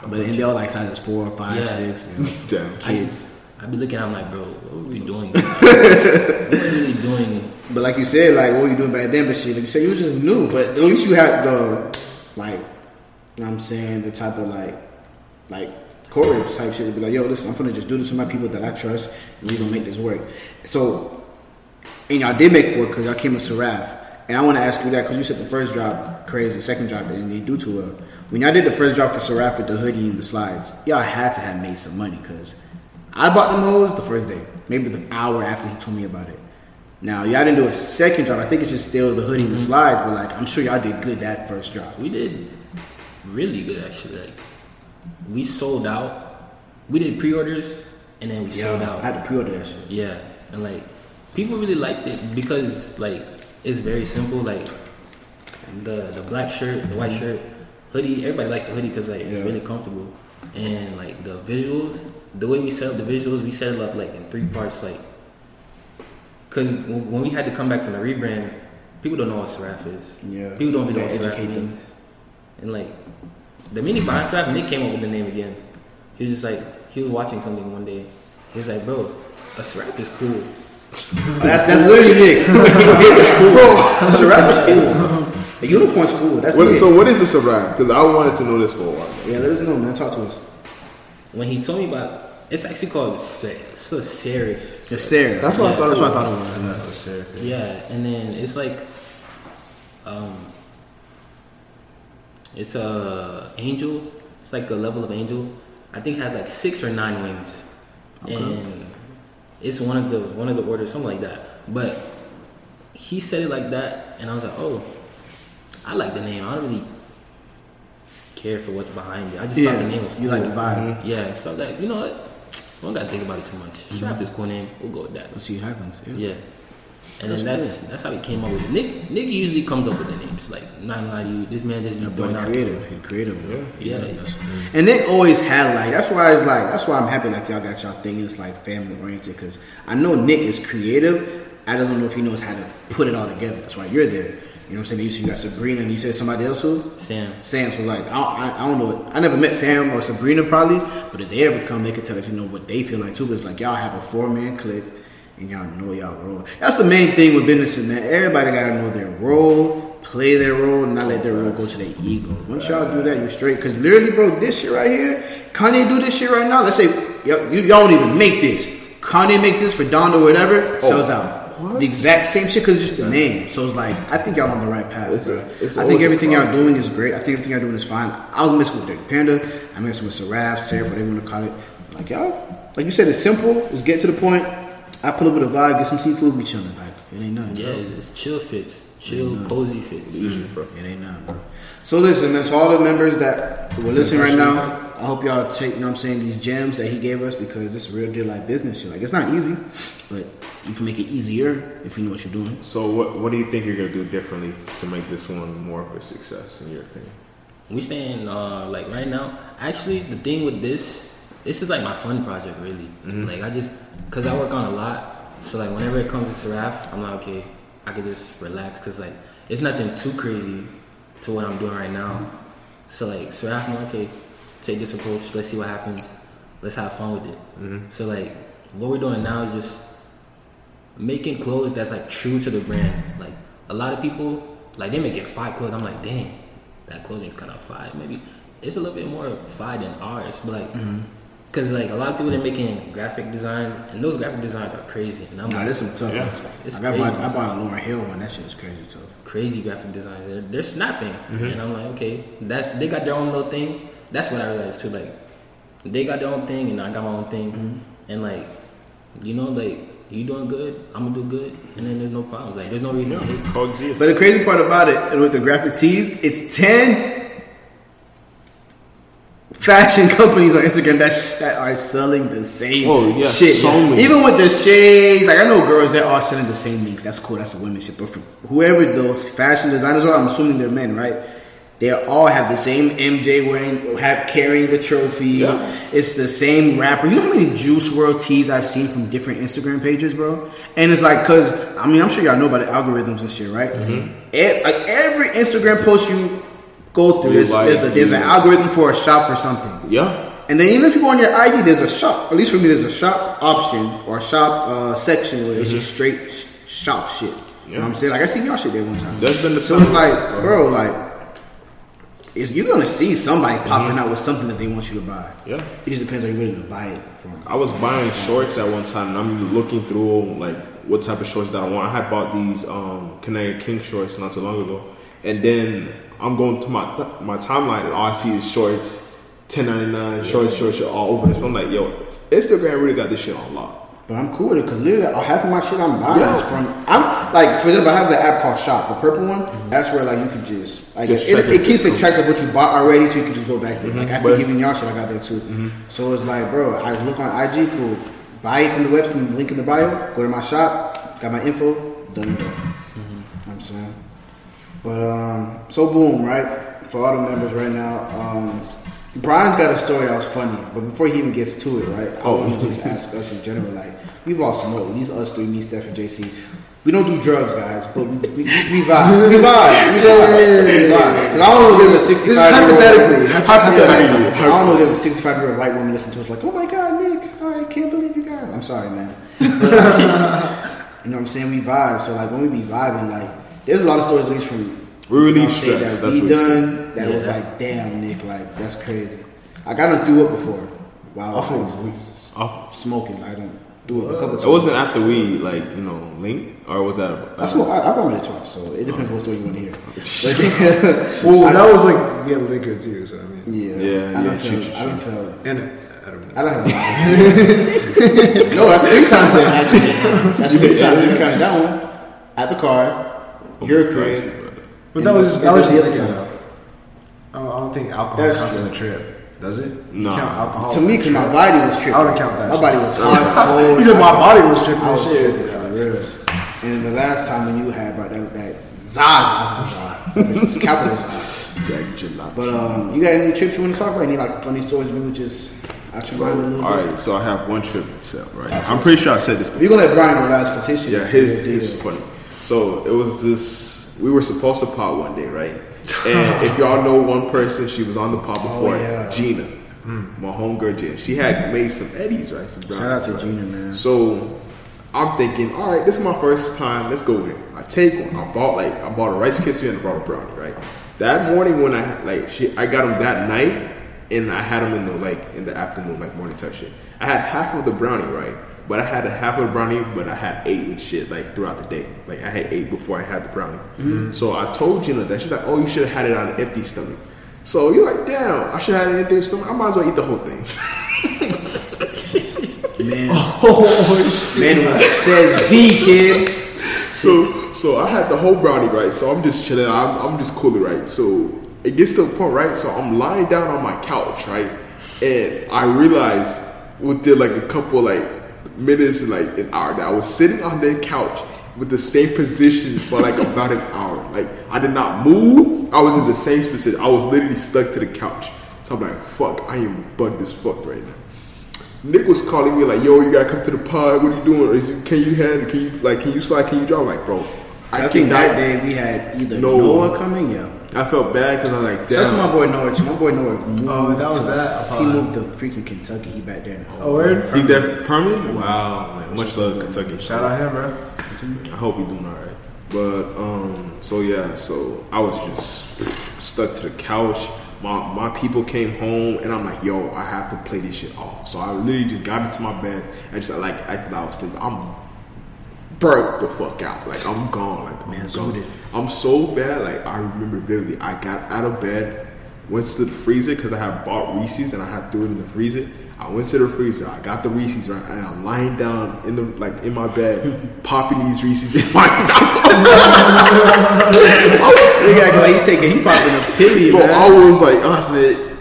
But and they all like sizes four, five, Yeah. six. You know, Damn. kids. I be looking, I'm like, bro, what were we doing? what are we really doing? But like you said, like what were you doing back then? But shit, like you said, you was just new. But at least you had the like, you know what I'm saying, the type of like, like courage type shit to be like, yo, listen, I'm gonna just do this to my people that I trust, and we gonna make this work. So, and y'all did make work because y'all came with Seraph. And I want to ask you that because you said the first drop crazy, second drop didn't do too well. When y'all did the first drop for Seraph with the hoodie and the slides, y'all had to have made some money because I bought them hoes the first day, maybe the hour after he told me about it. Now y'all didn't do a second drop. I think it's just still the hoodie and the mm-hmm. slides, but like I'm sure y'all did good that first drop. We did really good actually. Like we sold out. We did pre-orders and then we sold out. I had to pre-order that shit. Yeah, and like people really liked it because like it's very simple. Like the the black shirt, the white mm-hmm. shirt, hoodie. Everybody likes the hoodie because like it's Yeah. really comfortable. And like the visuals, the way we set up the visuals, we set it up like in three parts. Like, cause when when we had to come back from the rebrand, people don't know what Seraph is. Yeah. People don't even know what Seraph educate them. And like the mini behind Seraph, Nick came up with the name again. He was just like he was watching something one day. He was like, "Bro, a Seraph is cool." That's that's literally Nick. that's cool. A Seraph is cool. A unicorn's cool. That's What, so what is this Seraph? Because I wanted to know this for a while. yeah, let us know, man. Talk to us. When he told me about, it's actually called se- it's a serif. The Sarah. That's what I thought That's what I was. thought it was. yeah. Yeah, and then it's like, um, it's a angel. It's like a level of angel. I think it has like six or nine wings, and it's one of the one of the orders, something like that. But he said it like that, and I was like, oh, I like the name. I don't really care for what's behind it. I just thought the name was cool. you like the vibe. Mm-hmm. Yeah, so I was like, you know what? We don't gotta think about it too much. Seraph mm-hmm. is cool name. We'll go with that. Let's see what happens. Yeah. Yeah. And then that's that's how he came up with it. Nick Nick usually comes up with the names. Like not gonna lie to you, this man just be throwing out. creative, he creative. Yeah. That's- And Nick always had like that's why it's like that's why I'm happy like y'all got y'all thing it's like family oriented because I know Nick is creative. I just don't know if he knows how to put it all together. That's why you're there. You know what I'm saying? You, you got Sabrina and you said somebody else who? Sam. Sam. So like I, I, I don't know. I never met Sam or Sabrina probably, but if they ever come, they could tell us you know what they feel like too. But it's like y'all have a four man clique and y'all know y'all role. That's the main thing with business, man. Everybody gotta know their role, play their role, and not let their role go to their ego. Once y'all do that, you straight. Cause literally, bro, this shit right here, Kanye do this shit right now. Let's say y'all, you, y'all don't even make this. Kanye makes this for Don or whatever, sells oh. out. The exact same shit because it's just the name. So it's like I think y'all on the right path. It's a- it's I think everything y'all doing is great. I think everything y'all doing is fine. I was messing with Dirty Panda. I messed with Saraf, Sarah, whatever you want to call it. Like y'all, like you said, it's simple. It's get to the point. I pull up with a vibe, get some seafood, we chilling. Like it ain't nothing. Yeah, bro. it's chill fits, chill, cozy fits. bro. It ain't nothing, bro. So listen, man. So all the members that were listening right now, I hope y'all take, you know what I'm saying, these gems that he gave us because this is real deal like business. Shit. Like it's not easy, but you can make it easier if you know what you're doing. So what what do you think you're gonna do differently to make this one more of a success in your opinion? We staying uh, like right now. Actually, the thing with this, this is like my fun project, really. Like I just, cause I work on a lot, so like whenever it comes to Seraph, I'm like, okay, I could just relax, cause like it's nothing too crazy to what I'm doing right now. So like so I'm okay, take this approach. Let's see what happens. Let's have fun with it. Mm-hmm. So like what we're doing now is just making clothes that's like true to the brand. Like a lot of people, like they make it five clothes. I'm like, dang, that clothing is kind of five. Maybe it's a little bit more five than ours, but like, mm-hmm. Cause like a lot of people they're making graphic designs, and those graphic designs are crazy. And I'm Nah, like, there's some tough Yeah. ones. It's I got my, crazy. I bought a Lauryn Hill one. That shit is crazy tough. crazy graphic designs. They're, they're snapping, and I'm like, okay, that's they got their own little thing. That's what I realized too. Like, they got their own thing, and I got my own thing, mm-hmm. and like, you know, like you doing good, I'm gonna do good, and then there's no problems. Like, there's no reason to hate. Coexist. But the crazy part about it with the graphic tees, it's ten fashion companies on Instagram that that are selling the same Oh, yeah, shit. so many. Even with the shades, like I know girls that are selling the same links. That's cool. That's a women's shit. But for whoever those fashion designers are, I'm assuming they're men, right? They all have the same MJ wearing, have carrying the trophy. Yeah. It's the same rapper. You know how many Juice WRLD tees I've seen from different Instagram pages, bro? And it's like, cause I mean, I'm sure y'all know about the algorithms and shit, right? Mm-hmm. E- like every Instagram post you go through, there's, like, there's, a, there's an algorithm for a shop for something. yeah. And then even if you go on your ID, there's a shop. At least for me, there's a shop option or a shop uh, section where it's just straight sh- shop shit. You know what I'm saying? Like I seen y'all shit there one time. That's been the so it's like, bro, like, is you're gonna see somebody popping out with something that they want you to buy. Yeah. It just depends on you willing to buy it from. I was buying shorts at one time, and I'm looking through like what type of shorts that I want. I had bought these um, Canadian King shorts not too long ago, and then I'm going to my my timeline, and all I see is shorts, ten ninety nine, shorts, shorts, shorts, all over this. I'm like, yo, Instagram really got this shit on lock. But I'm cool with it because literally half of my shit I'm buying Yeah. is from. I'm like, for example, I have the app called Shop, the purple one. Mm-hmm. That's where like you can just like Just it, it, it. keeps the tracks of what you bought already, so you can just go back there. Mm-hmm. Like I think even y'all shit I got there too. Mm-hmm. So it's like, bro, I look on IG, cool. Buy it from the web, from the link in the bio. Go to my shop, got my info, done But um, so boom, right? For all the members right now, um, Brian's got a story that was funny. But before he even gets to it, right? I Oh. want to just ask us in general, like we've all smoked. These us three, me, Steph, and JC. We don't do drugs, guys, but we, we, we vibe. We vibe. We vibe. We vibe. 'Cause I don't know if there's a 65 This is year old. hypothetically. Hypothetically. I don't know if there's a 65 year old white woman listening to us like, oh my god, Nick, I can't believe you got it. I'm sorry, man. you know what I'm saying? We vibe. So like when we be vibing, like there's a lot of stories at least from We relieve you know what I'm saying, stress, that that's we what you done that Yeah, was like, damn, Nick, like that's crazy. Like I done threw up before while I was Oh, smoking. I done threw up a couple times. it wasn't after we like you know linked, or was that? uh, I smoke. I, I vomited twice, so it depends what story you want to hear. But, Well, that was like we had liquor too, so I mean, yeah, Yeah, I yeah, don't feel. shoot, I don't feel. and I don't know. I don't have a lot. no, that's three times then, actually. That's three times. You count that one. At the car, your Crazy, crib. brother. But that was just that And was the other liquor. time. though. I don't, think alcohol That's counts as a trip, does it? You No. count alcohol. To me, because my body was tripping. I wouldn't count that My shit. body was hot, cold. You said my body was tripping I was shit. tripping for real. And the last time when you had brought that, that Zaza, Zaza, that bitch was capital Zaza. Jack Gelati. But um, you got any trips you want to talk about? Any like funny stories we would just out your mind a little All bit? right, so I have one trip to tell, right? I'm pretty sure I said this before. We're gonna let Brian go last petition. Yeah, his is funny. So it was this. We were supposed to pot one day, right? And if y'all know one person, she was on the pot oh, before, Oh, yeah. Gina, hmm. my homegirl Gina. She had made some eddies, right? Some Shout out to brownies, Gina, man. So I'm thinking, all right, this is my first time. Let's go here. I take one. I bought like I bought a rice krispie and I bought a brownie, right? That morning when I like she, I got them that night, and I had them in the like in the afternoon, like morning type shit. I had half of the brownie, right? But I had a half of the brownie, but I had eight and shit like throughout the day. Like I had eight before I had the brownie. Mm-hmm. So I told Gina that she's like, "Oh, you should have had it on an empty stomach." So you're like, "Damn, I should have had it on an empty stomach. I might as well eat the whole thing." Man, oh, man was says Z kid. So so I had the whole brownie right. So I'm just chilling. I'm, I'm just cooling right. So it gets to the point right. So I'm lying down on my couch right, and I realized within like a couple like minutes like an hour that I was sitting on that couch with the same position for like about an hour. Like I did not move. I was in the same position. I was literally stuck to the couch. So I'm like, fuck, I am bugged as fuck right now. Nick was calling me like, "Yo, you gotta come to the pod. What are you doing? Is can you handle? Can you like? Can you slide? Can you drive?" I'm like, bro, I, I, think that day we had either No. Noah coming, yeah. I felt bad because I was like, That's my boy Noah too. My boy Noah moved. Oh, that was to- that? He moved to freaking Kentucky. He back there. now. Oh, word? He there permanently? Wow, man. Much love, Kentucky. Shout out him, bro. I hope you're doing all right. But um, so yeah, so I was just stuck to the couch. My my people came home, and I'm like, yo, I have to play this shit off. So I literally just got into my bed and just like acted I was sleeping. I'm burnt the fuck out. Like I'm gone. Like I'm Man, gone. I'm so bad. Like I remember vividly. I got out of bed, went to the freezer because I had bought Reese's and I had threw it in the freezer. I went to the freezer. I got the Reese's right, and I'm lying down in the like in my bed, popping these Reese's in my mouth. He got like he's taking he popping a pilly, Bro, man. I was like, I said.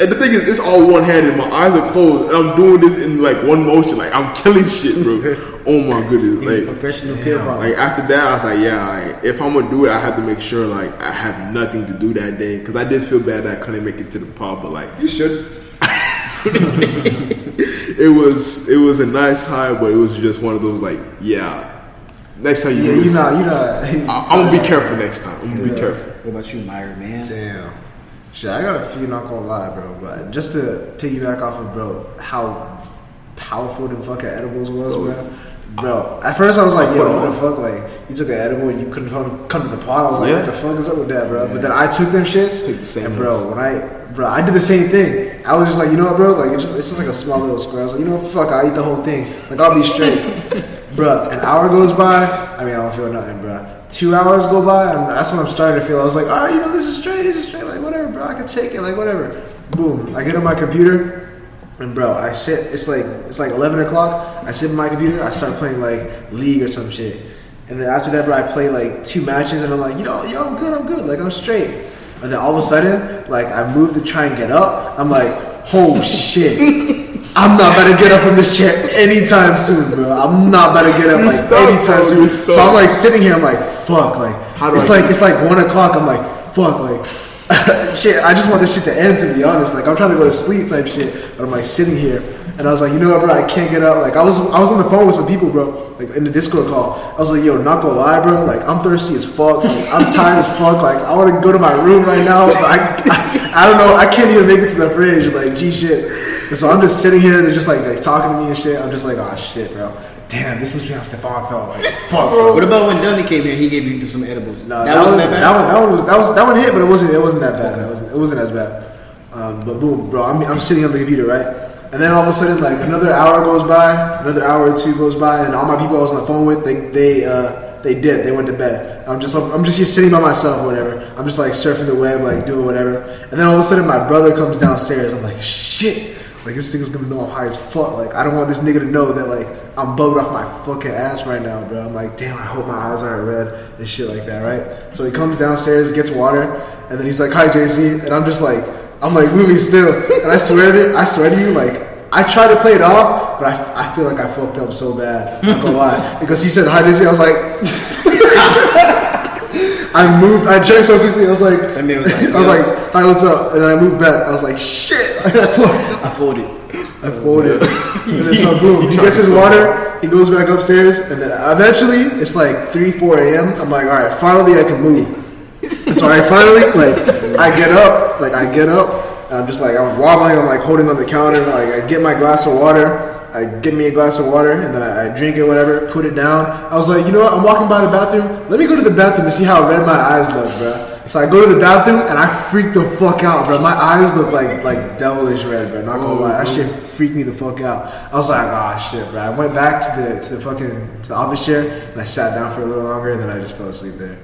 And the thing is, it's all one handed. My eyes are closed, and I'm doing this in like one motion. Like I'm killing shit, bro. oh my goodness! He's a Like, professional pill popper. Like after that, I was like, yeah, like, if I'm gonna do it, I have to make sure like I have nothing to do that day because I did feel bad that I couldn't make it to the pub, but like you should. it was it was a nice high, but it was just one of those like, yeah. Next time you, Yeah, you this, know, you know. I, I'm gonna be careful next time. I'm gonna be careful. What about you, Myra, man? Damn. Shit, I got a few, not gonna lie, bro. But just to piggyback off of, bro, how powerful them fucking edibles was, bro. Bro, at first I was like, yo, what the fuck? Like, you took an edible and you couldn't come, come to the pot. I was like, Yeah. what the fuck is up with that, bro? But then I took them shits, Took the same and bro, when I, bro, I did the same thing. I was just like, you know what, bro? Like, it's just, it's just like a small little square. I was like, you know what, fuck, I'll eat the whole thing. Like, I'll be straight. bro, an hour goes by. I mean, I don't feel nothing, bro. Two hours go by, and that's when I'm starting to feel. I was like, all right, you know, this is straight, this is straight. Like, whatever, bro, I can take it. Like, whatever. Boom. I get on my computer, and bro, I sit. It's like it's like 11 o'clock. I sit in my computer. I start playing like League or some shit. And then after that, bro, I play like two matches, and I'm like, you know, yo, I'm good, I'm good. Like, I'm straight. And then all of a sudden, like, I move to try and get up. I'm like, oh shit. I'm not about to get up from this chair anytime soon, bro. I'm not about to get up like stuck, anytime bro, soon. So. I'm like sitting here. I'm like, fuck. Like it's I like it's like one o'clock. I'm like, fuck. Like shit. I just want this shit to end. To be honest, like I'm trying to go to sleep type shit. But I'm like sitting here, and I was like, you know what, bro? I can't get up. Like I was I was on the phone with some people, bro. Like in the Discord call. I was like, yo, not gonna lie, bro. Like I'm thirsty as fuck. Like, I'm tired as fuck. Like I want to go to my room right now. But I, I I don't know. I can't even make it to the fridge. Like G shit. And so I'm just sitting here. They're just like, like talking to me and shit. I'm just like, oh shit, bro. Damn, this must be how Stefan felt. Like fuck, bro. What about when Dunny came here? He gave you some edibles. No, that, wasn't one, that bad. That one, that one was that was that one hit, but it wasn't it wasn't that bad. It wasn't it wasn't as bad. Um, but boom, bro, I'm I'm sitting on the computer, right? And then all of a sudden, like another hour goes by, another hour or two goes by, and all my people I was on the phone with, they they uh, they did, they went to bed. I'm just I'm just here sitting by myself, or whatever. I'm just like surfing the web, like doing whatever. And then all of a sudden, my brother comes downstairs. I'm like, shit. Like this nigga's gonna know I'm high as fuck. Like I don't want this nigga to know that like I'm bugged off my fucking ass right now, bro. I'm like, damn, I hope my eyes aren't red and shit like that, right? So he comes downstairs, gets water, and then he's like, hi JC, and I'm just like, I'm like moving still, and I swear to, I swear to you, like I tried to play it off, but I, I feel like I fucked up so bad. Not gonna lie, because he said hi Dizzy. I was like, I moved. I drank so quickly. I was like, man was like, I was like, hi, what's up? And then I moved back. I was like, shit. I folded. I folded. and then so boom, he gets his water, he goes back upstairs, and then eventually it's like 3, 4 a.m. I'm like, all right, finally I can move. And so I finally, like, I get up, like, I get up, and I'm just like, I'm wobbling, I'm like holding on the counter, like, I get my glass of water, I get me a glass of water, and then I, I drink it, whatever, put it down. I was like, you know what, I'm walking by the bathroom, let me go to the bathroom to see how red my eyes look, bro. So I go to the bathroom and I freak the fuck out, bro. My eyes look like like devilish red, bro. Not gonna oh, lie, that shit freaked me the fuck out. I was like, oh shit, bro. I went back to the to the fucking to the office chair and I sat down for a little longer and then I just fell asleep there.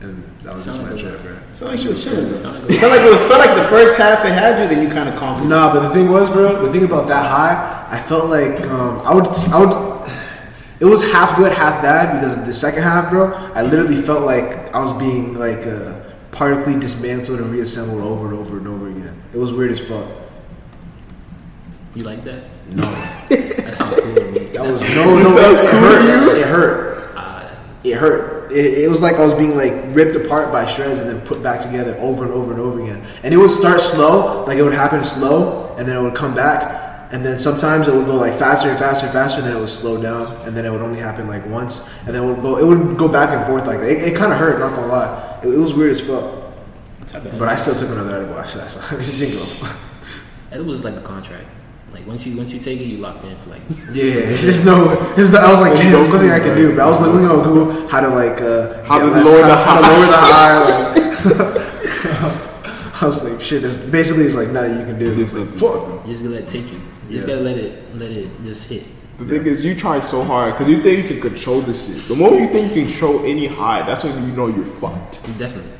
And that was just my trip, bro. Sound like you was chilling. Sound though. like It felt like it was felt like the first half it had you, then you kind of calmed. down. Nah, but the thing was, bro. The thing about that high, I felt like um, I would, I would. It was half good, half bad because the second half, bro, I literally felt like I was being like uh, partically dismantled and reassembled over and over and over again. It was weird as fuck. You like that? No, That sounds cool to me. that was That's- no, no. It, it hurt. It hurt. uh, It hurt. It, it was like I was being like ripped apart by shreds and then put back together over and over and over again. And it would start slow, like it would happen slow, and then it would come back. And then sometimes it would go like faster and faster and faster, and then it would slow down, and then it would only happen like once, and then it would go. It would go back and forth like that. It, it kind of hurt, not gonna lie. It, it was weird as fuck. But I still took another edible after that. So it didn't go. Edible is like a contract. Like once you once you take it, you locked in for like. Yeah, there's no, there's no. I was like, damn, there's nothing I can do. But I was looking on Google how to like uh, How to less- lower the how, how to lower the high. Like, I was like, shit. This basically is like nothing you can do. There's nothing. Fuck. You just gotta let it take you. You just gotta let it let it just hit. The thing is, you try so hard because you think you can control this shit. The moment you think you can control any high, that's when you know you're fucked. Definitely.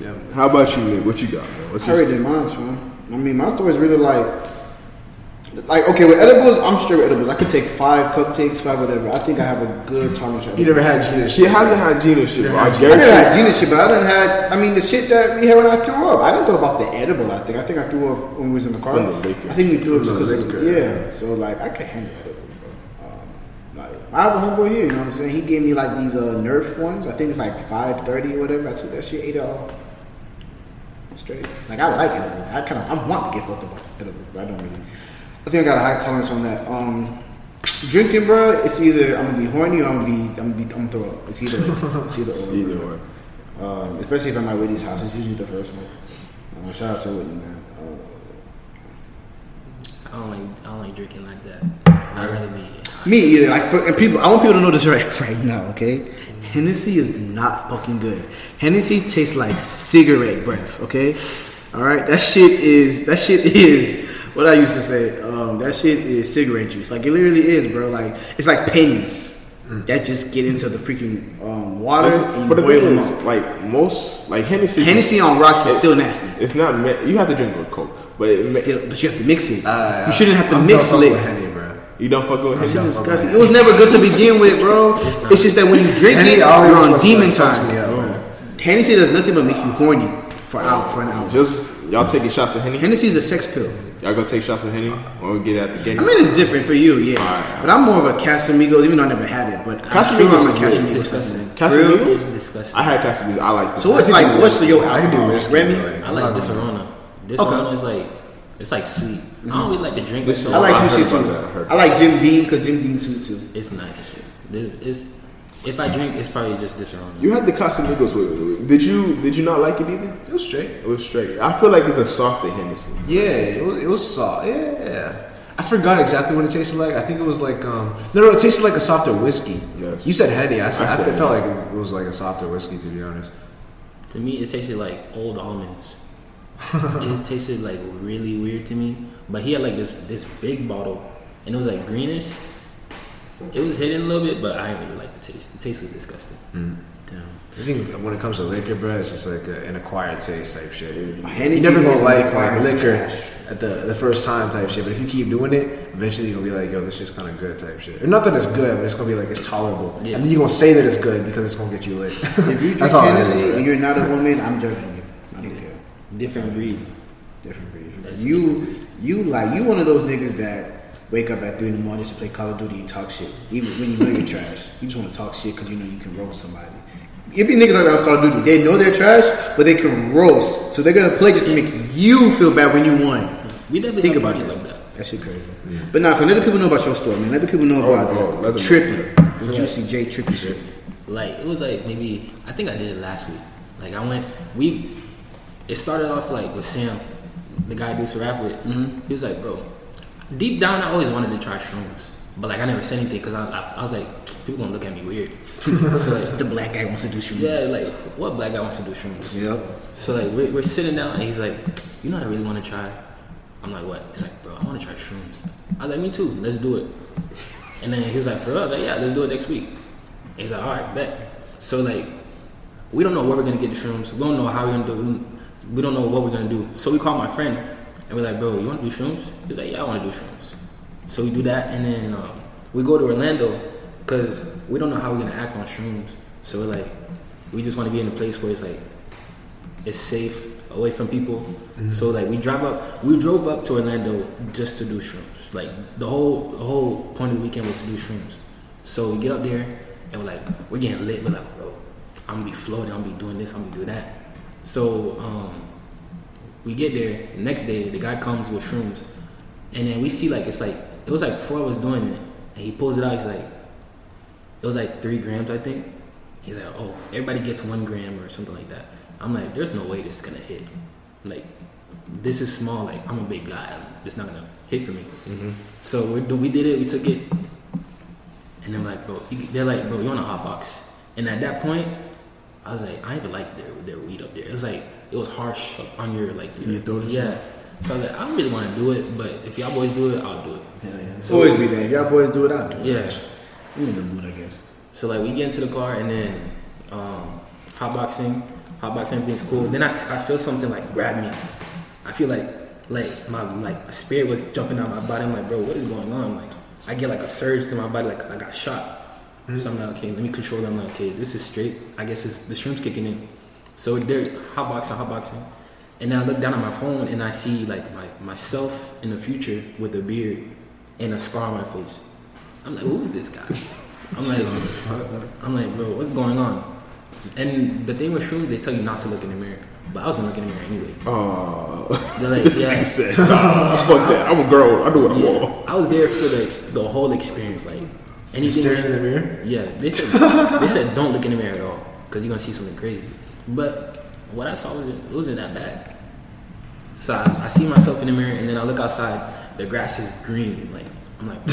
Yeah. How about you, Nick? What you got, man? What's I already did mine, man. I mean, my story is really like, like okay, with edibles, I'm straight with edibles. I could take five cupcakes, five whatever. I think I have a good tolerance. You never had Gina She hasn't had Gina shit, bro. I I never guarantee. had Gina shit, but I didn't had. I mean, the shit that we had when I threw up. I didn't throw up off the edible. I think. I think I threw up when we was in the car. The. I think we threw up because yeah. So like, I could handle edibles, bro. Um, like, I have a homeboy here. You know what I'm saying? He gave me like these uh, Nerf ones. I think it's like five thirty or whatever. I took that shit, ate it all straight. Like I like edibles. I kind of I want to get fucked up off edibles, but I don't really. I think I got a high tolerance on that. Um, drinking, bro. It's either I'm gonna be horny or I'm gonna be I'm gonna be I'm gonna throw up. It's either it's either or. Either bro. way. Um, especially if I'm at Whitney's house, it's usually the first one. Uh, shout out to Whitney, man. Uh, I don't like I don't like drinking like that. I'd rather be. me either. Like, for, and people, I want people to know this right right now. Okay, Hennessy is not fucking good. Hennessy tastes like cigarette breath. Okay, all right. That shit is that shit is what I used to say. Um, that shit is cigarette juice. Like it literally is, bro. Like it's like pennies that just get into the freaking um, water and you But the boil thing them is, up. like most, like Hennessy. Hennessy on rocks is still nasty. It's not. Me- you have to drink with Coke, but it, ma- Still, but you have to mix it. Uh, you shouldn't have to I'm mix done it. fucking with Henny, bro. you don't fuck with This Hennessy. is disgusting. It was never good to begin with, bro. It's just that when you drink Henny it, you're on demon fucks time. up. Hennessy does nothing but make you horny for an hour. For an hour. Just y'all taking shots of Henny. Hennessy is a sex pill. Y'all go take shots of Henny when we get at the game. I mean, it's different for you, yeah. Alright. But I'm more of a Casamigos, even though I never had it. But I'm sure Casamigos I'm a is good. Casamigos. Disgusting. Casamigos? For real? It's disgusting. I had Casamigos. I like. So what's like? What's your I can do alcohol? Remy? I like I'm this Arona. This Okay. Arona is like it's like sweet. I don't mm-hmm. really like to drink This it. is- I like I heard sushi too. I. I like Jim Beam because Jim Beam's sweet too. It's nice. This is if I drink, it's probably just this Arona. You had the Casamigos with it. Did you? Did you not like it either? It was straight. It was straight. I feel like it's a softer Hennessy. Yeah, it was, it was soft. Yeah. I forgot exactly what it tasted like. I think it was like um no no it tasted like a softer whiskey. Yes. You said Henny. I said I I, said felt like it was like a softer whiskey to be honest. To me, it tasted like old almonds. it tasted like really weird to me. But he had like this this big bottle, and it was like greenish. It was hidden a little bit, but I didn't really like the taste. The taste was disgusting. Mm. Damn. I think when it comes to liquor, bro, it's just like a, an acquired taste type shit. Hennessy you never gonna like like liquor trash. at the the first time type shit, but if you keep doing it, eventually you're gonna be like, yo, this shit's kind of good type shit. Or not that it's good, but it's gonna be like it's tolerable, Yeah. and then you're gonna say that it's good because it's gonna get you lit. If you drink That's all Hennessy and you're not a woman, I'm judging you. I don't care. Different breed. Different breed. That's You you like you one of those niggas that wake up at three in the morning just to play Call of Duty and talk shit. Even when you know you're trash, you just want to talk shit because you know you can roast somebody. It be niggas like that on Call of Duty. They know they're trash, but they can roast, so they're gonna play just to make you feel bad when you won. We definitely Think about parties that. like that. That shit crazy. But nah, for let the people know about your story, man. Let the people know Oh, about oh, the, let the trippy, the juicy J trippy shit. Like it was like maybe I think I did it last week. Like I went we it started off like with Sam, the guy I do to rap with. Mm-hmm. He was like, bro, deep down I always wanted to try shrooms. But like I never said anything because I, I, I was like, people gonna look at me weird. so like, The black guy wants to do shrooms. yeah, like what black guy wants to do shrooms? Yep. So like we're, we're sitting down and he's like, you know what I really want to try? I'm like, what? He's like, bro, I want to try shrooms. I was like, me too. Let's do it. And then he was like, for real? I was like, yeah, let's do it next week. And he's like, all right, bet. So like, we don't know where we're gonna get the shrooms. We don't know how we're gonna do. it. We don't know what we're gonna do. So we call my friend and we're like, bro, you want to do shrooms? He's like, yeah, I want to do shrooms. So we do that, and then um, we go to Orlando because we don't know how we're gonna act on shrooms. So we're like, we just want to be in a place where it's like it's safe away from people. So like we drive up, we drove up to Orlando just to do shrooms. Like the whole the whole point of the weekend was to do shrooms. So we get up there and we're like, we're getting lit. We're like, bro, I'm gonna be floating. I'm gonna be doing this. I'm gonna do that. So um, we get there. The next day, the guy comes with shrooms, and then we see like it's like it was like four of us doing it, and he pulls it out. He's like, it was like three grams, I think. He's like, oh, everybody gets one gram or something like that. I'm like, there's no way this is gonna hit. Like, this is small. Like, I'm a big guy. It's not gonna hit for me. Mm-hmm. So we we did it. We took it, and they're like, bro, they're like, bro, you want a hot box? And at that point, I was like, I even like their their weed up there. It was like it was harsh on your like In your throat yeah. So I was like, I don't really want to do it, but if y'all boys do it, I'll do it. Hell yeah. So- always be that. If y'all boys do it, I'll do it. Yeah. I'm in the mood, I guess. So like we get into the car and then um, hotboxing, hotboxing everything's cool. Then I, I feel something like grab me. I feel like like my like my spirit was jumping out my body. I'm like, bro, what is going on? Like I get like a surge through my body, like I got shot. Hmm. So I'm like, okay, let me control them. Like, okay, this is straight. I guess it's the shroom's kicking in. So they're hotboxing, hotboxing. And then I look down at my phone and I see like my myself in the future with a beard and a scar on my face. I'm like, who is this guy? I'm like, I'm like, bro, what's going on? And the thing with shrooms, they tell you not to look in the mirror, but I was gonna look in the mirror anyway. Oh, They're like, yeah, said, nah, fuck that. I'm a girl. I do what I yeah. want. I was there for the the whole experience, like You anything. staring in the mirror? Yeah, they said they said don't look in the mirror at all because you're gonna see something crazy. But what I saw wasn't it wasn't that bad. So I, I see myself in the mirror and then I look outside. The grass is green. Like I'm like,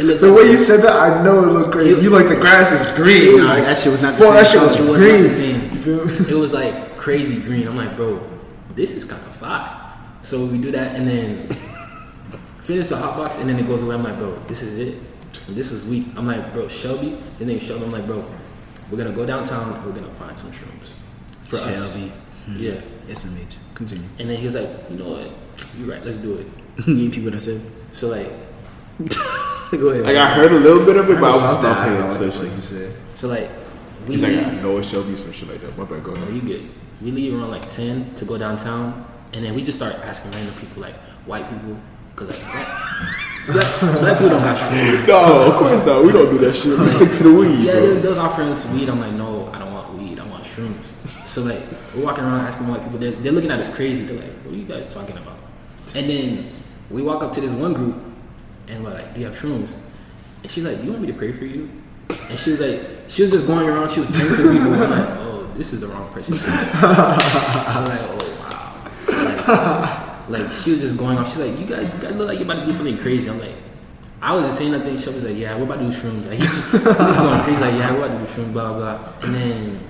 it looks The like way you said that, I know it looked crazy. You like the grass is green. was- Nah, that shit was not the Boy, that shit was. It was green. not the same. You feel me? it was like crazy green. I'm like, bro, this is kind of fire. So we do that and then finish the hot box and then it goes away. I'm like, bro, this is it. This is weak. I'm like, bro, Shelby. The name Shelby. I'm like, bro, we're gonna go downtown. We're gonna find some shrooms for us. Shelby. Hmm. Yeah. SMH. Continue. And then he was like, you know what? You're right. Let's do it. you ain't people that said. So like, Go ahead. Like I heard a little bit of it, but I was not paying attention. like you said. so like, we He's like, leave- I know it shall be some shit like that. My bad. Go ahead. you good. We leave around like 10 to go downtown, and then we just start asking random people, like white people, because like black, people don't got shrooms. No, of course not. We don't do that shit. We stick to the weed, Yeah, bro. those offering us weed. I'm like, no, I don't want weed. I want shrooms. So like, we're walking around asking white people. They're, they're looking at us crazy. They're like, what are you guys talking about? And then we walk up to this one group, and we're like, do you have shrooms? And she's like, do you want me to pray for you? And she was like, she was just going around. She was praying for people. I'm like, oh, this is the wrong person. to say this. I'm like, oh wow. Like, like, she was just going off. She's like, you guys, you guys look like you're about to do something crazy. I'm like, I wasn't saying nothing. She was like, yeah, we're about to do shrooms. Like, he's just, he's just going crazy. Like, yeah, we're about to do shrooms, blah, blah, blah. And then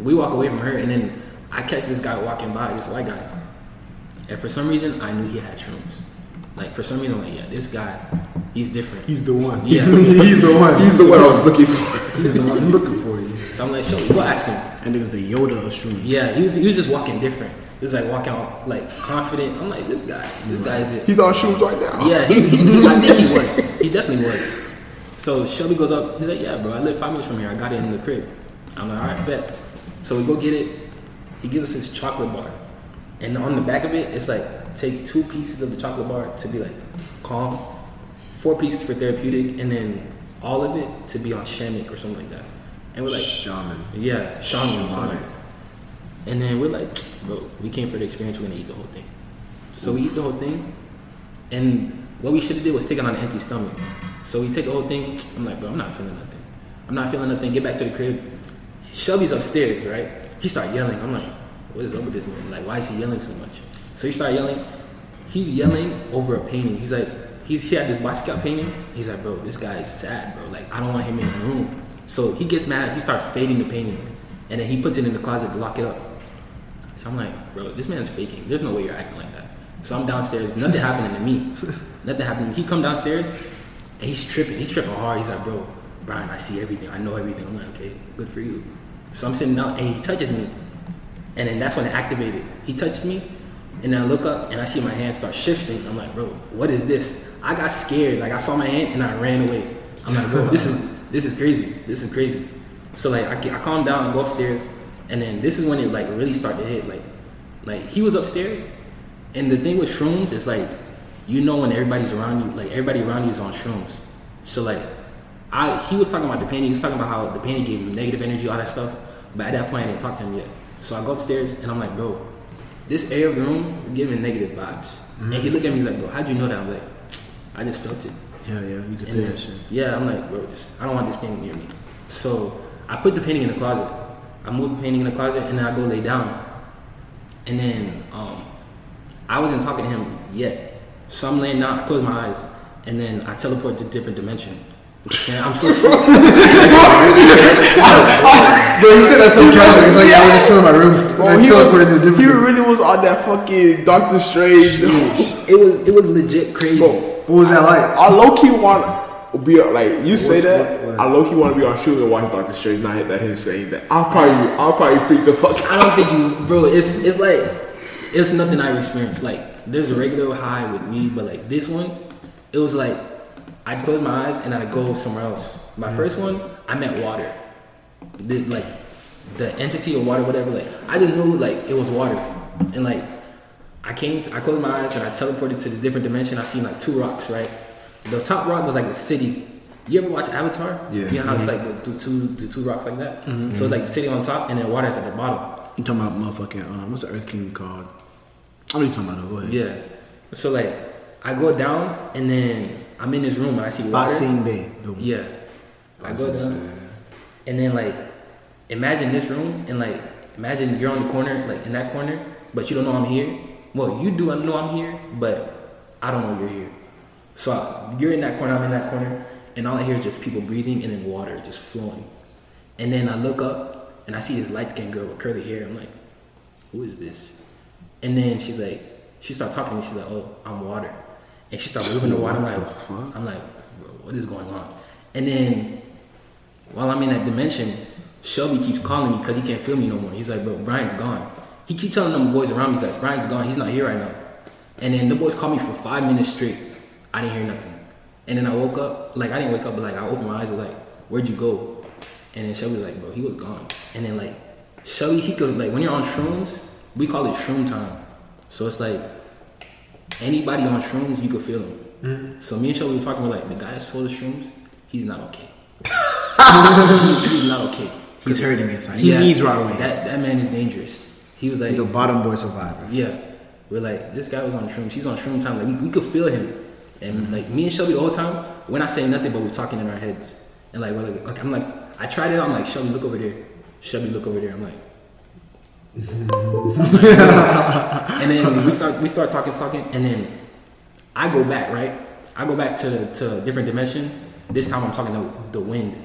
we walk away from her, and then I catch this guy walking by, this white guy. And for some reason, I knew he had shrooms. Like, for some reason, I'm like, yeah, this guy, he's different. He's the one. Yeah. He's the one. He's the one I was looking for. He's the one. I'm looking for you. So I'm like, show me. Go ask him. And it was the Yoda of shrooms. Yeah, he was, he was just walking different. He was like walking out like confident. I'm like, this guy, this guy is it. He's on shoes right now. Yeah, he, he, he- I think he was. He definitely was. So Shelby goes up. He's like, "Yeah, bro, I live five minutes from here. I got it in the crib." I'm like, "All right, bet." So we go get it. He gives us his chocolate bar, and on the back of it, it's like take two pieces of the chocolate bar to be like calm, four pieces for therapeutic, and then all of it to be on Shamik or something like that. And we're like, shaman. yeah, shaman, Shamanic. And then we're like, bro, we came for the experience. We're gonna eat the whole thing. So we eat the whole thing, and what we should have did was take it on an empty stomach. So we take the whole thing. I'm like, bro, I'm not feeling nothing. I'm not feeling nothing. Get back to the crib. Shelby's upstairs, right? He started yelling. I'm like, what is up with this man? Like, why is he yelling so much? So he started yelling. He's yelling over a painting. He's like, he's he had this Basquiat painting. He's like, bro, this guy is sad, bro. Like, I don't want him in the room. So he gets mad. He starts fading the painting, and then he puts it in the closet to lock it up. So I'm like, bro, this man's faking. There's no way you're acting like that. So I'm downstairs. Nothing happening to me. Nothing happening. He come downstairs, and he's tripping. He's tripping hard. He's like, bro, Brian, I see everything. I know everything. I'm like, okay, good for you. So I'm sitting down, and he touches me, and then that's when it activated. He touched me, and then I look up, and I see my hand start shifting. I'm like, bro, what is this? I got scared. Like I saw my hand, and I ran away. I'm like, bro, this is this is crazy. This is crazy. So like I, I calm down and go upstairs, and then this is when it like really started to hit. Like like he was upstairs, and the thing with shrooms is like you know when everybody's around you, like everybody around you is on shrooms. So like I he was talking about the painting. He was talking about how the painting gave him negative energy, all that stuff. But at that point, I didn't talk to him yet. So I go upstairs and I'm like, bro, this air of the room is giving negative vibes. And he mm-hmm. looked at me, he's like, bro, how'd you know that? I'm like, I just felt it. Yeah, yeah, you can feel that shit. Yeah, I'm like, bro, just, I don't want this painting near me. So I put the painting in the closet. I moved the painting in the closet, and then I go lay down. And then um, I wasn't talking to him yet. So I'm laying down, I close my eyes, and then I teleport to a different dimension. And I'm so sick. Bro, you said that's so casual. He's like, I was just still in my room. Bro, I he, teleported to a was, different he really was on that fucking Doctor Strange. it was it was legit crazy. Bro, What was that like? I low key want to be like you say that. what- what? I low key want to be on shoot and watch Doctor Strange. Not hit that him saying that. I'll probably I'll probably freak the fuck out. I don't think you, bro. It's it's like it's nothing I've experienced. Like there's a regular high with weed, but like this one, it was like I'd close my eyes and I'd go somewhere else. My first one, I met water. The, like the entity of water, whatever. Like I just knew like it was water, and like I came, I closed my eyes and I teleported to this different dimension. I seen like two rocks, right? The top rock was like the city. You ever watch Avatar? Yeah. You know how it's like the, the two the two rocks like that. So it's like the city on top and then water's at the bottom. You talking about motherfucking um, what's the Earth King called? I know you talking about. Though. Go ahead. Yeah. So like I go down and then I'm in this room and I see water. Ba Sing Se. The- Yeah. I go down and then like imagine this room and like imagine you're on the corner, like in that corner, but you don't know I'm here. Well, you do I know I'm here, but I don't know you're here. So I- you're in that corner, I'm in that corner, and all I hear is just people breathing and then water just flowing. And then I look up and I see this light skinned girl with curly hair. I'm like, who is this? And then she's like, she started talking to me. She's like, oh, I'm water. And she started moving the water. I'm like, I'm like, what is going on? And then while I'm in that dimension, Shelby keeps calling me because he can't feel me no more. He's like, bro, Brian's gone. He keeps telling them boys around me, he's like, Brian's gone. He's not here right now. And then the boys call me for five minutes straight. I didn't hear nothing. And then I woke up, like I didn't wake up, but like I opened my eyes, and like, where'd you go? And then Shelby was like, bro, he was gone. And then like Shelby, he could like when you're on shrooms, we call it shroom time. So it's like anybody on shrooms, you could feel him. Mm-hmm. So me and Shelby were talking about like the guy that sold the shrooms, he's not okay. He- he's not okay. He's hurting inside. He needs right away. That that man is dangerous. He was like, He's a bottom boy survivor. yeah. We're like, this guy was on shrooms. He's on shroom time. Like we, we could feel him. And like me and Shelby the whole time, we're not saying nothing, but we're talking in our heads. And like we're like, like I'm like, I tried it. I'm like, Shelby, look over there. Shelby, look over there. I'm like. and then we start we start talking, talking, and then I go back, right? I go back to to a different dimension. This time I'm talking to the wind.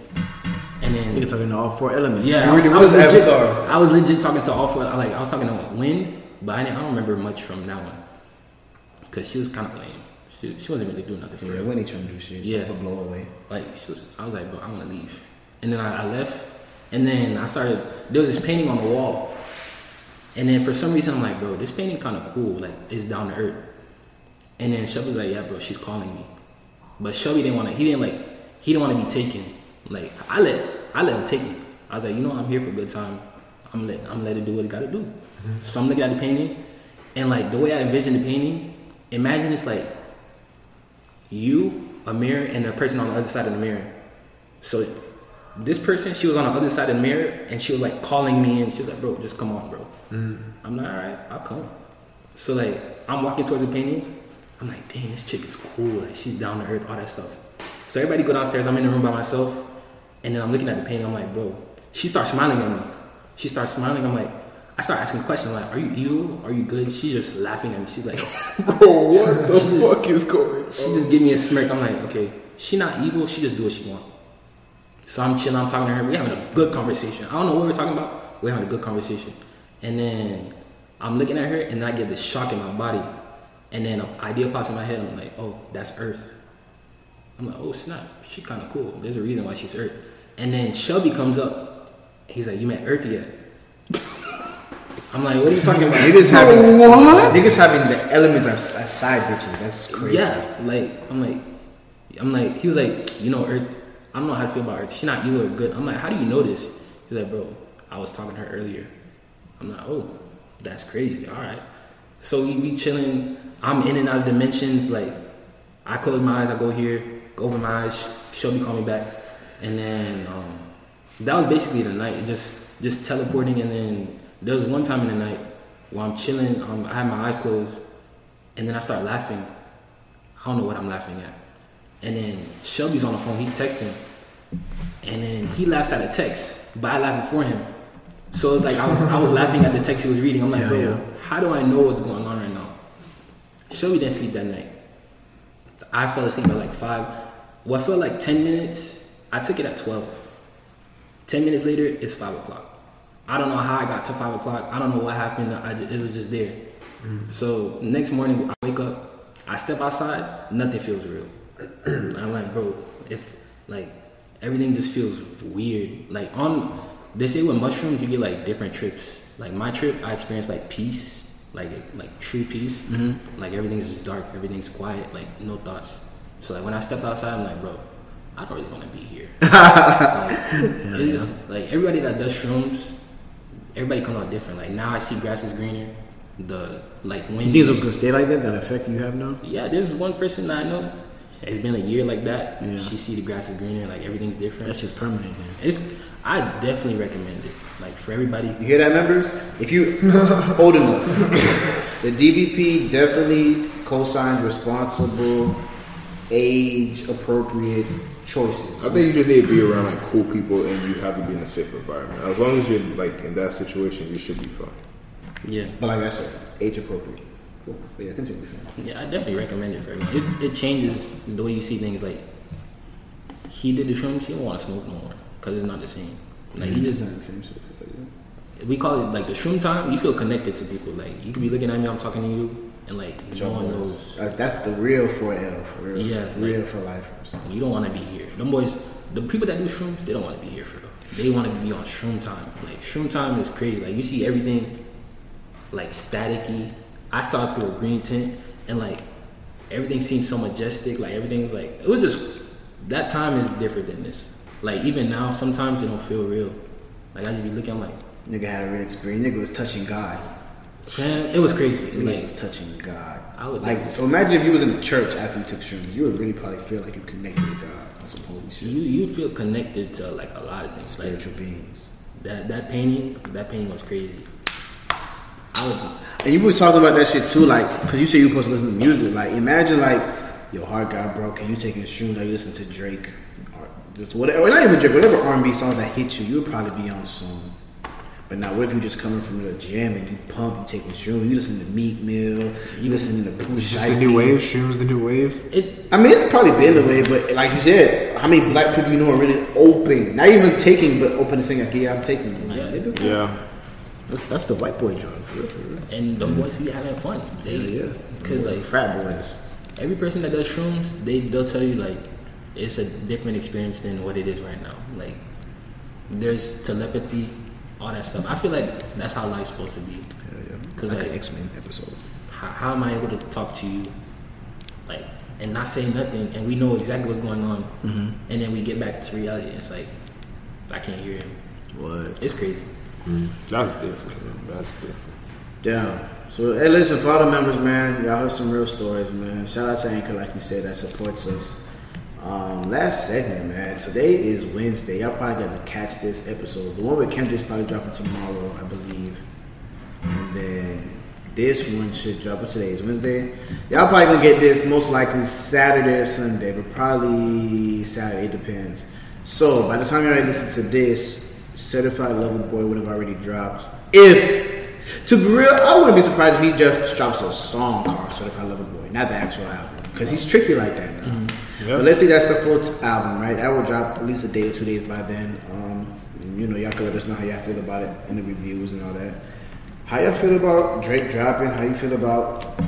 And then You're talking to all four elements. yeah, I was, really I was was legit. Avatar. I was legit talking to all four. Like I was talking to Wind, but I, didn't, I don't remember much from that one because she was kind of lame. She, she wasn't really doing nothing for Yeah, real. when he trying to do shit. Yeah. Or blow away. Like she was, I was like, bro, I want to leave. And then I, I left, and then I started. There was this painting on the wall, and then for some reason I'm like, bro, this painting kind of cool. Like it's down to earth. And then Shelby was like, yeah, bro, she's calling me. But Shelby didn't want to. He didn't like. He didn't want to be taken. Like I let I let him take me. I was like, you know, I'm here for a good time. I'm let I'm let it do what it got to do. Mm-hmm. So I'm looking at the painting, and like the way I envisioned the painting, imagine it's like you a mirror and a person on the other side of the mirror. So this person, she was on the other side of the mirror and she was like calling me and she was like, bro, just come on, bro. Mm-hmm. I'm like, all right, I'll come. So like, I'm walking towards the painting. I'm like, dang, this chick is cool. Like, she's down to earth, all that stuff. So everybody go downstairs. I'm in the room by myself, and then I'm looking at the painting. I'm like, bro. She starts smiling at me. She starts smiling. I'm like, I start asking questions like, are you evil? Are you good? She's just laughing at me. She's like, Bro, oh, what the just- fuck is going she just give me a smirk. I'm like, okay, she not evil. She just do what she want. So I'm chilling. I'm talking to her. We having a good conversation. I don't know what we're talking about. We're having a good conversation. And then I'm looking at her, and then I get this shock in my body. And then an idea pops in my head. I'm like, oh, that's Earth. I'm like, oh snap, she kind of cool. There's a reason why she's Earth. And then Shelby comes up. He's like, you met Earth yet? I'm like, what are you talking about? Niggas having what? Niggas having the element of side bitches. That's crazy. Yeah, like I'm like, I'm like, he was like, you know, Earth. I don't know how to feel about Earth. She not evil or good. I'm like, how do you know this? He's like, bro, I was talking to her earlier. I'm like, oh, that's crazy. All right. So we be chilling. I'm in and out of dimensions. Like, I close my eyes. I go here. Go open my eyes. Shelby call me back, and then um, that was basically the night. Just just teleporting, and then there was one time in the night where I'm chilling. Um, I had my eyes closed, and then I start laughing. I don't know what I'm laughing at. And then Shelby's on the phone, he's texting. And then he laughs at a text, but I laughed before him. So it's like I was I was laughing at the text he was reading. I'm like, Yeah, bro, yeah. how do I know what's going on right now? Shelby didn't sleep that night. I fell asleep at like five. What felt like ten minutes, I took it at twelve. Ten minutes later, it's five o'clock. I don't know how I got to five o'clock. I don't know what happened. I it was just there. So next morning, I wake up, I step outside, nothing feels real. I'm like, bro, if like everything just feels weird. Like on, they say with mushrooms you get like different trips. Like my trip, I experienced like peace, like like true peace. Mm-hmm. Like everything's just dark, everything's quiet, like no thoughts. So like when I stepped outside, I'm like, bro, I don't really want to be here. like, it's just like everybody that does shrooms, everybody comes out different. Like now I see grass is greener. The like when You think it was gonna stay like that? That effect you have now? yeah, there's one person that I know. It's been a year like that. Yeah. She see the grass is greener, like everything's different. That just permanent. Man. It's I definitely recommend it. Like for everybody. You hear that, members? If you old enough, the DVP definitely co-signs responsible, age appropriate choices. I think you just need to be around like cool people and you have to be in a safe environment. As long as you're like in that situation, you should be fine. Yeah. But like I said, age appropriate. Cool. But yeah, continue. fam. Yeah, I definitely recommend it for everyone. It's, it changes the way you see things. Like he did the shrooms, he don't want to smoke no more because it's not the same. Like he just It's not the same shit, we call it like the shroom time. You feel connected to people. Like you could be looking at me, I'm talking to you, and like no one knows. Like, that's the real 4L for real. Yeah, real like- for lifers. You don't want to be here. Them boys, the people that do shrooms, they don't want to be here for real. They want to be on shroom time. Like shroom time is crazy. Like you see everything like staticky. I saw it through a green tint, and like everything seemed so majestic. Like everything's like it was just that time is different than this. Like even now, sometimes it don't feel real. Like I just be looking, I'm like, Nigga had a real experience. Nigga was touching God. Man, it was crazy. Nigga Like was touching God. I would like. like So imagine if you was in the church after you took shrooms, you would really probably feel like you connected to God. That's some holy shit. you, you'd feel connected to like a lot of things. Like Spiritual beings. that that painting, that painting was crazy. I would. And you was talking about that shit too, like, cause you said you were supposed to listen to music. Like, imagine like your heart got broken, you taking shrooms, like you listen to Drake, or just whatever, or not even Drake, whatever R and B song that hit you, you would probably be on song. But now, what if you just coming from the gym and you pump, you taking shrooms, you listen to Meek Mill, you listening to Pooh It's just Shiesty. the new wave. Shrooms, the new wave. It I mean, it's probably been the way, but like you said, how many black people you know are really open? Not even taking, but open to saying like, "Yeah, I'm taking." Like, Yeah. niggas- Yeah. that's, that's the white boy joint for real, for real. and them boys be having fun. They, Yeah, yeah. Cause like Frat boys. every person that does shrooms, they they'll tell you like it's a different experience than what it is right now. Like there's telepathy, all that stuff. I feel like that's how life's supposed to be. Yeah, yeah. 'Cause, like like- an X Men episode. How, how am I able to talk to you, like, and not say nothing, and we know exactly what's going on, Mm-hmm. and then we get back to reality. It's like I can't hear him. What? It's crazy. That's different. man. That's different. Damn. So, hey, listen, for all the members, man, y'all heard some real stories, man. Shout out to Anchor, like you said, that supports us. Um, last segment, man. Today is Wednesday. Y'all probably gonna catch this episode. The one with Kendrick's probably dropping tomorrow, I believe. And then this one should drop. But today is Wednesday. Y'all probably gonna get this most likely Saturday or Sunday, but probably Saturday. It depends. So by the time y'all listen to this, Certified Lover Boy would have already dropped. If to be real, I wouldn't be surprised if he just drops a song called Certified Lover Boy, not the actual album, because he's tricky like that now. Yeah. But let's say that's the t- album, right? That will drop at least a day or two days by then. Um, you know, y'all can let us know how y'all feel about it in the reviews and all that. How y'all feel about Drake dropping? How you feel about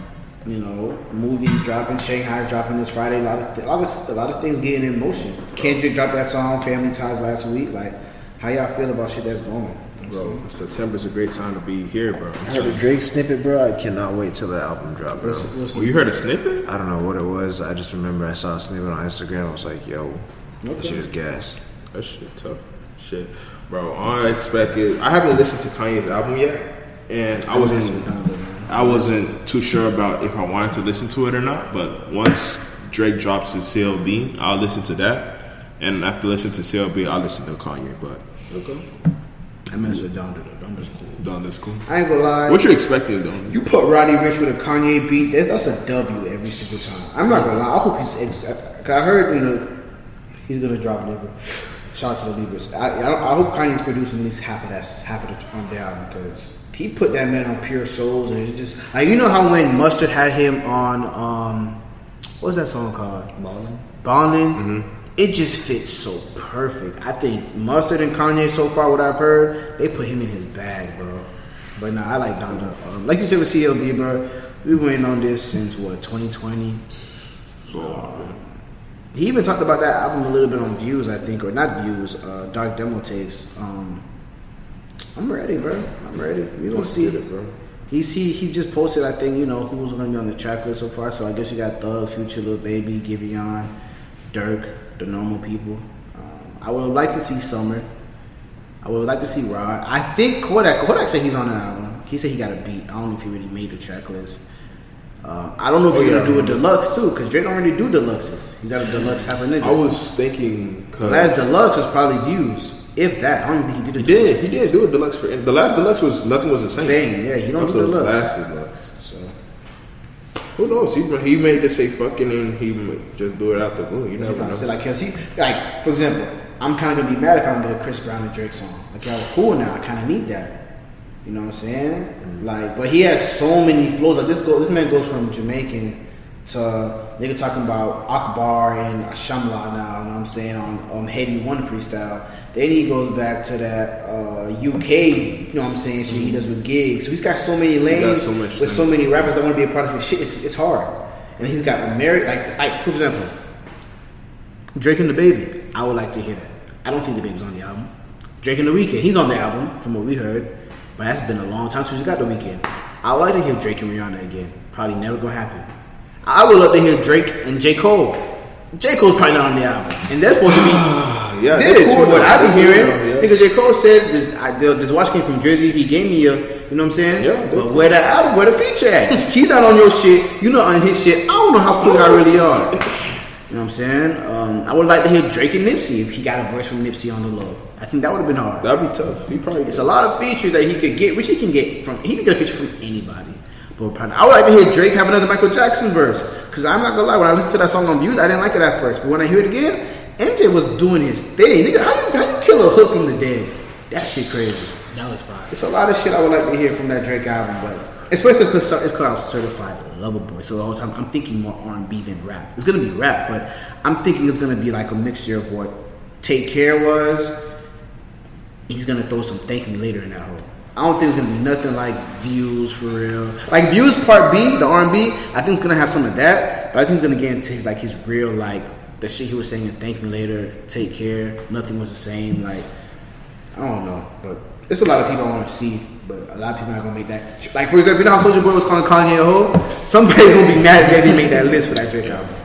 you know movies dropping? Shang-Chi dropping this Friday. A lot of th- a lot of a lot of things getting in motion. Kendrick dropped that song Family Ties last week. Like, how y'all feel about shit that's going? Bro, September's a great time to be here, bro. I heard a Drake snippet, bro. I cannot wait till the album drop, bro. What's- what's- Well, oh, you heard a snippet? I don't know what it was. I just remember I saw a snippet on Instagram. I was like, yo, this Okay. shit is gas. That shit tough. Shit, bro. I expected. I haven't listened to Kanye's album yet, and I wasn't. I wasn't too sure about if I wanted to listen to it or not. But once Drake drops his CLB, I'll listen to that, and after listening to CLB, I'll listen to Kanye. But Okay. I mess with Donda though. Donda's cool. done. That's cool. I ain't gonna lie. What you expecting though? You put Roddy Ricch with a Kanye beat, that's, that's a W every single time. I'm not gonna lie. I hope he's. Ex- I heard you know he's gonna drop Libra. Shout out to the Libras. I, I, I hope Kanye's producing at least half of that, half of the on the album because he put that man on Pure Souls and it just like you know how when Mustard had him on um what's that song called Ballin'. Bonding. It just fits so perfect. I think Mustard and Kanye so far, what I've heard, they put him in his bag, bro. But nah, I like Donda. Um, like you said with CLB, bro, we've been on this since what 2020. So, He even talked about that album a little bit on Views, I think, or not Views, uh, Dark Demo tapes. Um, I'm ready, bro. I'm ready. We gonna see it, bro. He he just posted, I think, you know, who's gonna be on the track list so far. So I guess you got Thug, Future, Lil Baby, Giveon, Durk, the normal people. Um, I would like to see Summer. I would like to see Rod. I think Kodak Kodak said he's on the album. He said he got a beat. I don't know if he really made the track list. Uh, I don't know if Oh, he's yeah. gonna do a deluxe too, because Drake don't really do deluxes. He's got a deluxe half a nigga. I was thinking. the Cause last deluxe was probably views, if that. I don't think he did. he A did. He did do a deluxe for. The last deluxe was nothing was the same. Same, yeah. He don't do deluxe. Last deluxe. So Who knows? He he may just say fucking and he may just do it out the blue. You never I'm know. saying. Like, cause he, like, for example, I'm kind of gonna be mad if I don't get a Chris Brown and Drake song. Like, y'all cool now. I kind of need that. You know what I'm saying? Mm. Like, but he has so many flows. Like this go, this man goes from Jamaican to nigga talking about Akbar and Shamla now. You know what I'm saying on on Haiti One freestyle. Then he goes back to that uh, UK. You know what I'm saying? Shit he does with gigs. So he's got so many lanes so with so many rappers that want to be a part of his shit. It's, it's hard. And he's got Ameri like, like for example, Drake and the Baby. I would like to hear that. I don't think the Baby's on the album. Drake and the Weeknd. He's on the album from what we heard, but that's been a long time since we got the Weeknd. I would like to hear Drake and Rihanna again. Probably never gonna happen. I would love to hear Drake and J Cole. J Cole's probably not on the album, and they're supposed to be. yeah, This is cool from what. I've They're hearing. cool yeah. Because J. Cole said this, I, this watch came from Jersey. He gave me a, you know what I'm saying? Yeah, But where the album, where the feature at? He's not on your shit. You not on his shit. I don't know how cool I really are. You know what I'm saying? Um, I would like to hear Drake and Nipsey if he got a verse from Nipsey on the low. I think that would have been hard. That'd be tough. He probably. It's a lot of features that he could get, which he can get from. He can get a feature from anybody. But I would like to hear Drake have another Michael Jackson verse. Because I'm not gonna lie, when I listened to that song on Views, I didn't like it at first. But when I hear it again, MJ was doing his thing. Nigga, how you, how you kill a hook from the dead? That shit crazy. That was fire. It's a lot of shit I would like to hear from that Drake album, but especially because it's because I was certified lover boy. So the whole time I'm thinking more R&B than rap. It's gonna be rap, but I'm thinking it's gonna be like a mixture of what Take Care was. He's gonna throw some Thank Me Later in that hole. I don't think it's gonna be nothing like Views for real. Like Views Part B, the R&B, I think it's gonna have some of that, but I think it's gonna get into his like his real like the shit he was saying in Thank Me Later, Take Care, Nothing Was the Same, like. I don't know, but it's a lot of people I want to see, but a lot of people are not gonna make that. Like for example, you know how Soulja Boy was calling Kanye a hoe? Somebody gonna be mad that he made that list for that Drake album.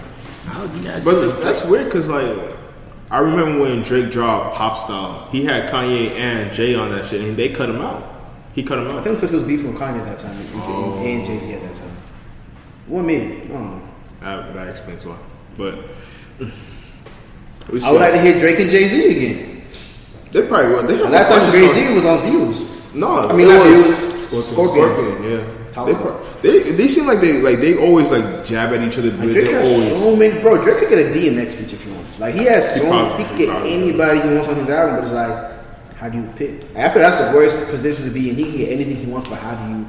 How would you not But that's weird because like I remember when Drake dropped Pop Style, he had Kanye and Jay on that shit, and they cut him out. He cut him off. I out. think it's because he was beefing with Kanye at that time and, Jay- and Jay Z at that time. What maybe? I don't know. That, that explains why. But I would like to hear Drake and Jay Z again. They probably will. They have The last time Jay Z was on Views. No, I mean, not was Views, Scorpion. Scorpion. yeah. They, pro- they they seem like they like they always like jab at each other. But Like, Drake has always so many, bro. Drake could get a DMX feature if he wants. Like he has He so probably- he could get probably anybody he wants on his album, but it's like, how do you pick? I feel that's the worst position to be in. He can get anything he wants, but how do you?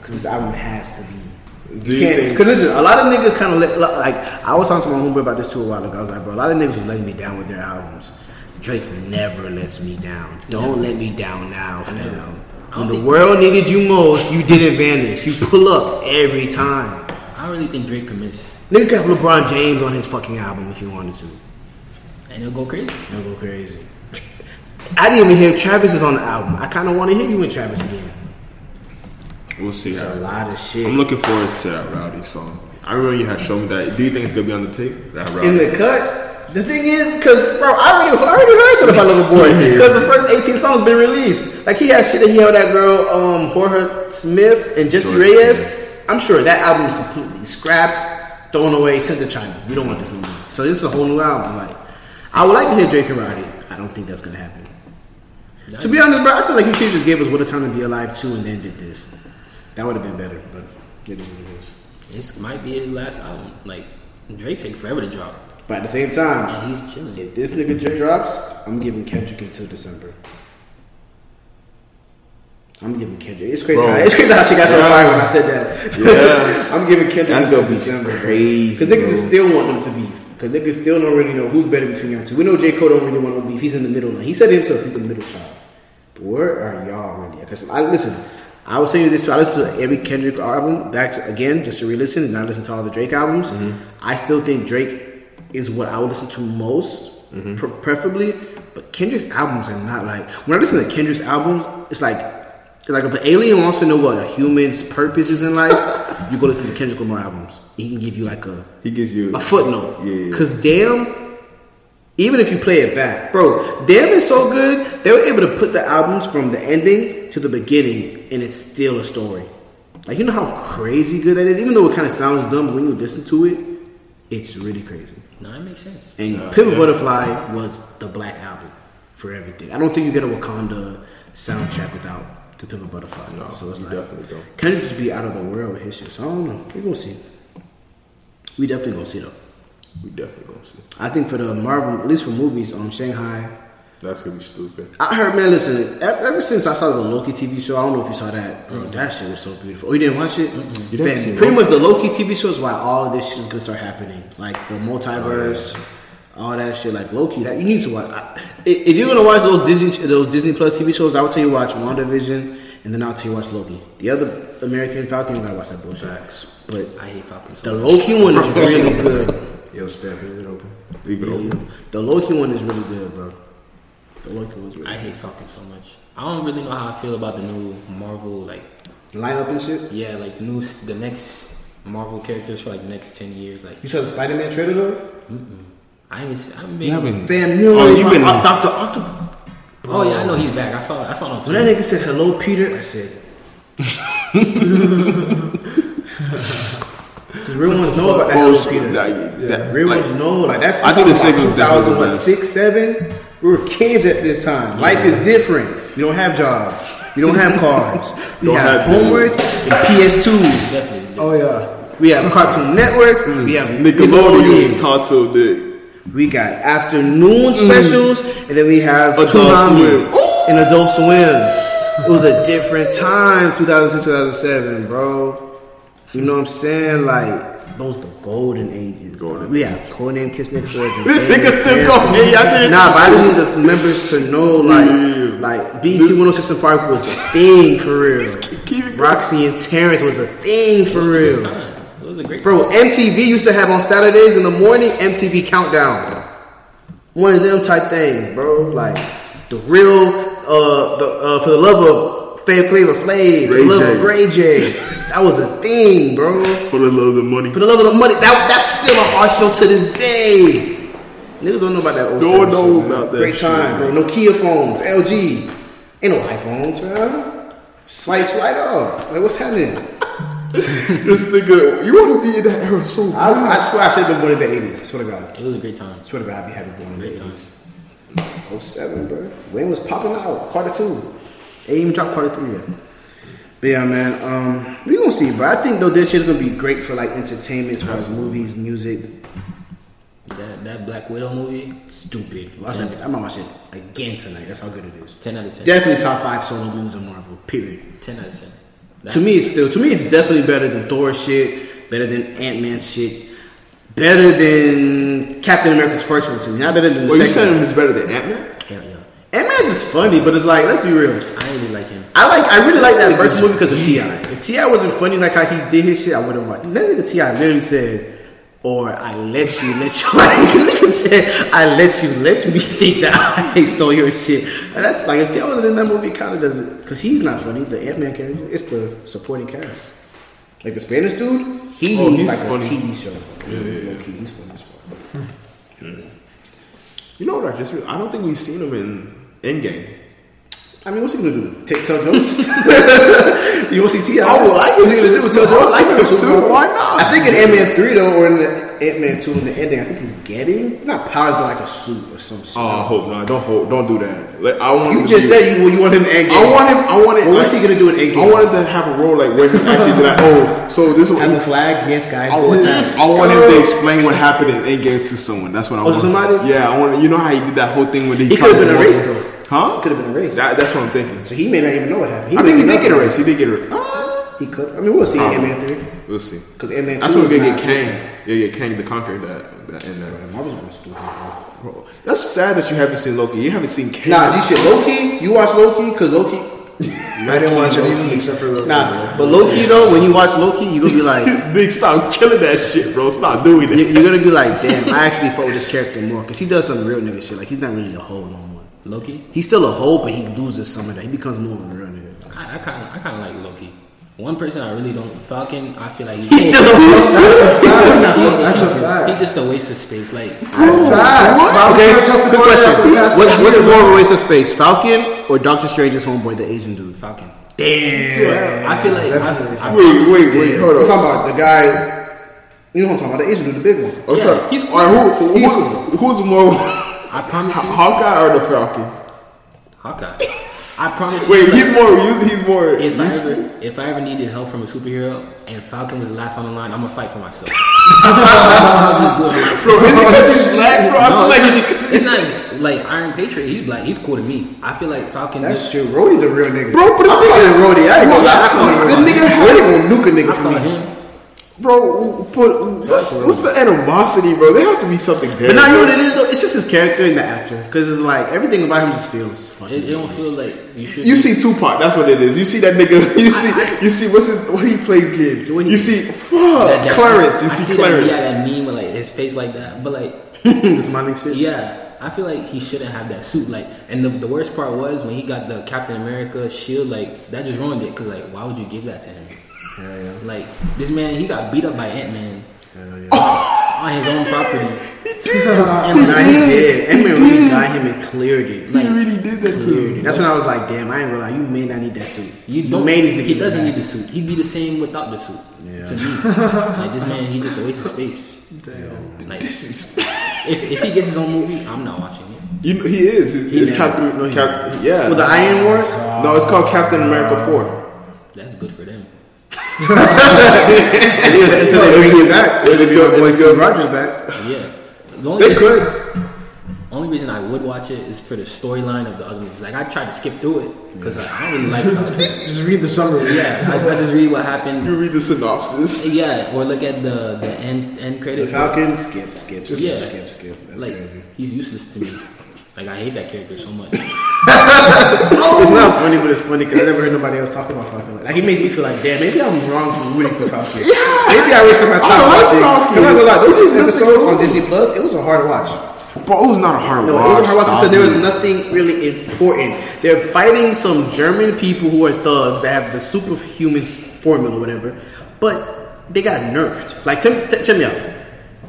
Because his album has to be. Do You think- Because listen, a lot of niggas kind of like. I was talking to my homeboy about this too a while ago. I was like, bro, a lot of niggas was letting me down with their albums. Drake never lets me down. Don't let me down now, fam. When the world needed you most, you didn't vanish. You pull up every time. I don't really think Drake could miss, Nigga could have LeBron James on his fucking album if he wanted to. and he'll go crazy. They'll go crazy. I didn't even hear Travis is on the album. I kind of want to hear you and Travis again. we'll see. It's a lot of shit. I'm looking forward to that Rowdy song. I remember you had shown me that. Do you think it's gonna be on the tape? That Rowdy. In the cut, the thing is, because bro, I already, I already heard something about Lover Boy because the first 18 songs been released. Like he had shit that he held that girl, um, Jorja Smith and Jesse Jorge Reyez. I'm sure that album is completely scrapped, thrown away, sent to China. We don't want this no more. So this is a whole new album. Like, I would like to hear Drake and Roddy. I don't think that's gonna happen. To be honest, bro, I feel like you should have just gave us "What a Time to Be Alive" two and then did this. That would have been better, but it is what it is. This might be his last album. Like Drake take forever to drop, But at the same time, and he's chilling. if this nigga Drake drops, I'm giving Kendrick until December. I'm giving Kendrick. It's crazy. Bro. How, it's crazy how she got to the Yeah. fire when I said that. Yeah. I'm giving Kendrick That's until gonna be December. crazy, Because niggas bro. still want them to beef. Because niggas still don't really know who's better between y'all two. We know J. Cole don't really want no beef. He's in the middle. Now. He said himself he's the middle child. Where are y'all really? Because I listen. I was telling you this. I listen to every Kendrick album back to, again just to re-listen and not listen to all the Drake albums. Mm-hmm. I still think Drake is what I would listen to most, Mm-hmm. pre- preferably. But Kendrick's albums are not like when I listen to Kendrick's albums, it's like it's like if an alien wants to know what a human's purpose is in life, you go listen to Kendrick Lamar albums. He can give you like a He gives you a footnote. Yeah, yeah. Cause damn, even if you play it back, bro, damn is so good. They were able to put the albums from the ending to the beginning, and it's still a story. Like you know how crazy good that is. Even though it kind of sounds dumb, when you listen to it, it's really crazy. No, it makes sense. And Pimp a Butterfly was the black album for everything. I don't think you get a Wakanda soundtrack without the Pimp a Butterfly. No, so it's like definitely don't. Kendrick just be out of the world with his shit. So I don't know. We gonna see. We definitely gonna see though. We definitely gonna see. I think for the Marvel, at least for movies, um, Shang-Chi. That's gonna be stupid. I heard, man. Listen, ever, ever since I saw the Loki TV show, I don't know if you saw that, bro. That shit was so beautiful. Oh, you didn't watch it? You never Fam, seen pretty much the Loki TV show is why all this shit is gonna start happening, like the multiverse, all that shit. Like Loki, that you need to watch. I, if you're gonna watch those Disney, those Disney Plus TV shows, I would tell you watch WandaVision, and then I'll tell you watch Loki. The other American Falcon, you gotta watch that bullshit. But I hate Falcons. the Loki one is really good. Yo, Steph, is it open? Leave it open. the Loki one is really good, bro. The Loki one's really I hate Falcons so much. I don't really know how I feel about the new Marvel, like lineup and shit. yeah, like new the next Marvel characters for like the next ten years. Like You saw the Spider Man trailer though? I haven't, se- I haven't been. You haven't. Fam, you know Oh, oh, you've been- Doctor Octopus. Oh yeah, I know he's back. I saw I saw it on When that nigga said hello, Peter, I said. Because real ones know about that hello, Peter. that- that- Real like, ones know. Like that's. I think the about signal 2000, what six, seven. We were kids at this time. Life is different. You don't have jobs. You don't have cars. We Don't have, have homework and PS2s. Definitely. Oh yeah. We have Cartoon Network. We mm. have Nickelodeon, Nickelodeon. Tonto Dick. We got afternoon specials, mm. and then we have Adult Toonami Swim. and Adult Swim. It was a different time, 2006, 2007, bro. You know what I'm saying? Like those the golden ages. Golden We have codename Kids Next Doors and This nigga still Dancing. go. Hey, I didn't. Nah, but I didn't need the members to know like Yeah. like BET 106 and Park was a thing for real. Rocsi and Terrence was a thing for real. Time. It was a great. Bro, MTV used to have on Saturdays in the morning MTV Countdown. One of them type things, bro. Like the real, uh, the uh, for the love of Fave Flavor Flav, for the Ray love J. of Ray J. That was a thing, bro. For the love of the money. For the love of the money, that that's still a hard show to this day. Niggas don't know about that old No one seven know shit, man. about that Great shit, time, bro. Nokia phones, LG. Ain't no iPhones, man. Swipe, slide up. Like, what's happening? this nigga, you want to be in that era so I, bad. I swear I should have been born in the 80s. I swear to God. It was a great time. I swear to God, I'd be happy born in Great the time. 80s. 07, bro. Wayne was popping out? Carter 2. Ain't even dropped Carter 3 yet. But yeah, man. Um, we gonna see, but I think though this year's gonna be great for like entertainment, as far as movies, music. That that Black Widow movie, Stupid. Watch that. I'm gonna watch it again tonight. That's how good it is. ten out of ten. Definitely top five solo movies of Marvel. Period. ten out of ten. That- To me, it's still to me, it's definitely better than Thor shit, better than Ant Man shit, better than Captain America's first one. To me, not better than the Well, you second. saying it's better than Ant Man? Hell. Ant Man's is funny, but it's like let's be real. I really like him. I like, I really like that first movie because of Ti. If T.I. wasn't funny like how he did his shit, I wouldn't watch. That nigga T.I. literally said, "Or I let you let you." Like nigga said, "I let you let me think that I stole your shit." And that's like if T.I. wasn't in that movie, kind of doesn't because he's not funny. The Ant Man character, it's the supporting cast. Like the Spanish dude, he Oh, he's like funny. a TV show. Low key, he's funny as fuck. Hmm. You know what I just? re- I don't think we've seen him in Endgame. I mean, what's he gonna do? Take tell jokes? you want to see T.I.? I would like he gonna do? Tell I would jokes? like He it too. Why not? I think in Ant Man three though, or in the Ant Man two in the ending, I think he's getting not powers, but like a suit or some shit. Oh, I hope not. Don't hope. Don't do that. Like, I want. you just said you you want him in Endgame. I want him. I want it. What was I- he gonna do in Endgame? I wanted to have a role like where he actually be like, oh, so this is have a flag. Yes, guys. I all want, the time. I want him to explain what happened in Endgame to someone. That's what I Oh, want. somebody? Yeah, I want. You know how he did that whole thing with He could have been erased though. Huh? Could have been erased. That, that's what I'm thinking. So he may not even know what happened. I think he did get erased. He did get erased. He could. I mean, we'll see in Ant Man three. We'll see. because Ant Man two. That's two when is we get not- Kang. Yeah, yeah, Kang the Conqueror. That, that in that. Marvel's going stupid. bro. Bro, That's sad that you haven't seen Loki. You haven't seen Kang. Nah, G shit. Loki, you watch Loki because Loki. I didn't watch anything except for Loki. Nah, but Loki though, when you watch Loki, you're gonna be like, Big, stop killing that shit, bro. Stop doing you- that. you're gonna be like, damn, I actually fuck with this character more because he does some real nigga shit. Like he's not really a hoe no more. Loki. He's still a hoe, but he loses some of that. He becomes more of a real nigga. I kind of I kind of like Loki. One person I really don't. Falcon. I feel like He's still a hoe. That's a fact. He just a waste of space. Like Fact. Oh, okay, Bob's good question. somebody What, after what's more of a waste of space, Falcon or Doctor Strange's homeboy, the Asian dude? Falcon. Damn. I feel like Definitely. I, I Wait, promise- wait, wait. Hold I'm talking about the guy. You know what I'm talking about? The Asian dude, the big one. Okay. Yeah, he's All right, who, who, He's who's, who's more I promise you, Hawkeye or the Falcon? Hawkeye. I promise Wait, you. he's like, more. He's more. if I ever if I ever needed help from a superhero and Falcon was the last on the line, I'm gonna fight for myself. I'll just do it. Bro, is it because he's black, bro? I feel like it's, he not, it's not like Iron Patriot. He's black. He's cool to me. I feel like Falcon. That's true. Rhodey's a real nigga. Bro, but the I'm is- Rhodey. I ain't gonna lie. I call The nigga- Rhodey gonna nuke a nigga I for me. him. Bro, but what's, what's the animosity, bro? There has to be something there. But now you know what it is though? It's just his character and the actor. Because it's like everything about him just feels funny. It, it don't feel like you should. You see Tupac, that's what it is. You see that nigga. You see, you see what's his what he played kid. When he- You see, fuck that, that, Clarence. You I see see Clarence. That, yeah, that meme with like his face like that. But like, the smiling shit. yeah, I feel like he shouldn't have that suit. Like, and the, the worst part was when he got the Captain America shield. Like that just ruined it. Cause like, why would you give that to him? Like this man, he got beat up by Ant Man on his own property. and Nah, like, he did. Ant-Man really got him and cleared it. he really did that to Cleared him. it. That's when I was like, damn, I ain't realize you may not need that suit. You don't. may need to he doesn't need the suit. He'd be the same without the suit. Yeah. To me, like this man, he just a waste of space. Like, if, if he gets his own movie, I'm not watching it. You know, he is. It's, He it's never- Captain. no, he Cap, yeah. With the Iron Wars? no, it's called Captain America Four. That's good for them. Until, until they bring him back. Until they It's bring good, my boy it's Steve. Rogers back. Yeah, the only They reason, could. only reason I would watch it is for the storyline of the other movies. Like I tried to skip through it because I don't really like. Just read the summary. yeah, I, I just read what happened. You read the synopsis. Yeah, or look at the the end end credits. The credit. Falcon, skip, skip, skip, Yeah. skip, skip. That's like crazy. he's useless to me. Like I hate that character so much. It's not funny, but it's funny because I never heard nobody else talk about Falcon. Like, like he makes me feel like, damn, maybe I'm wrong for rooting for Falcon. yeah, Maybe I wasted my time like watching. Falcon. I'm not gonna lie, those six episodes on Disney Plus, it was a hard watch. Bro, it was not a hard No, watch. No, it was a hard watch Stop because there was nothing really important. They're fighting some German people who are thugs that have the superhuman formula, or whatever, but they got nerfed. Like, check, check check me out.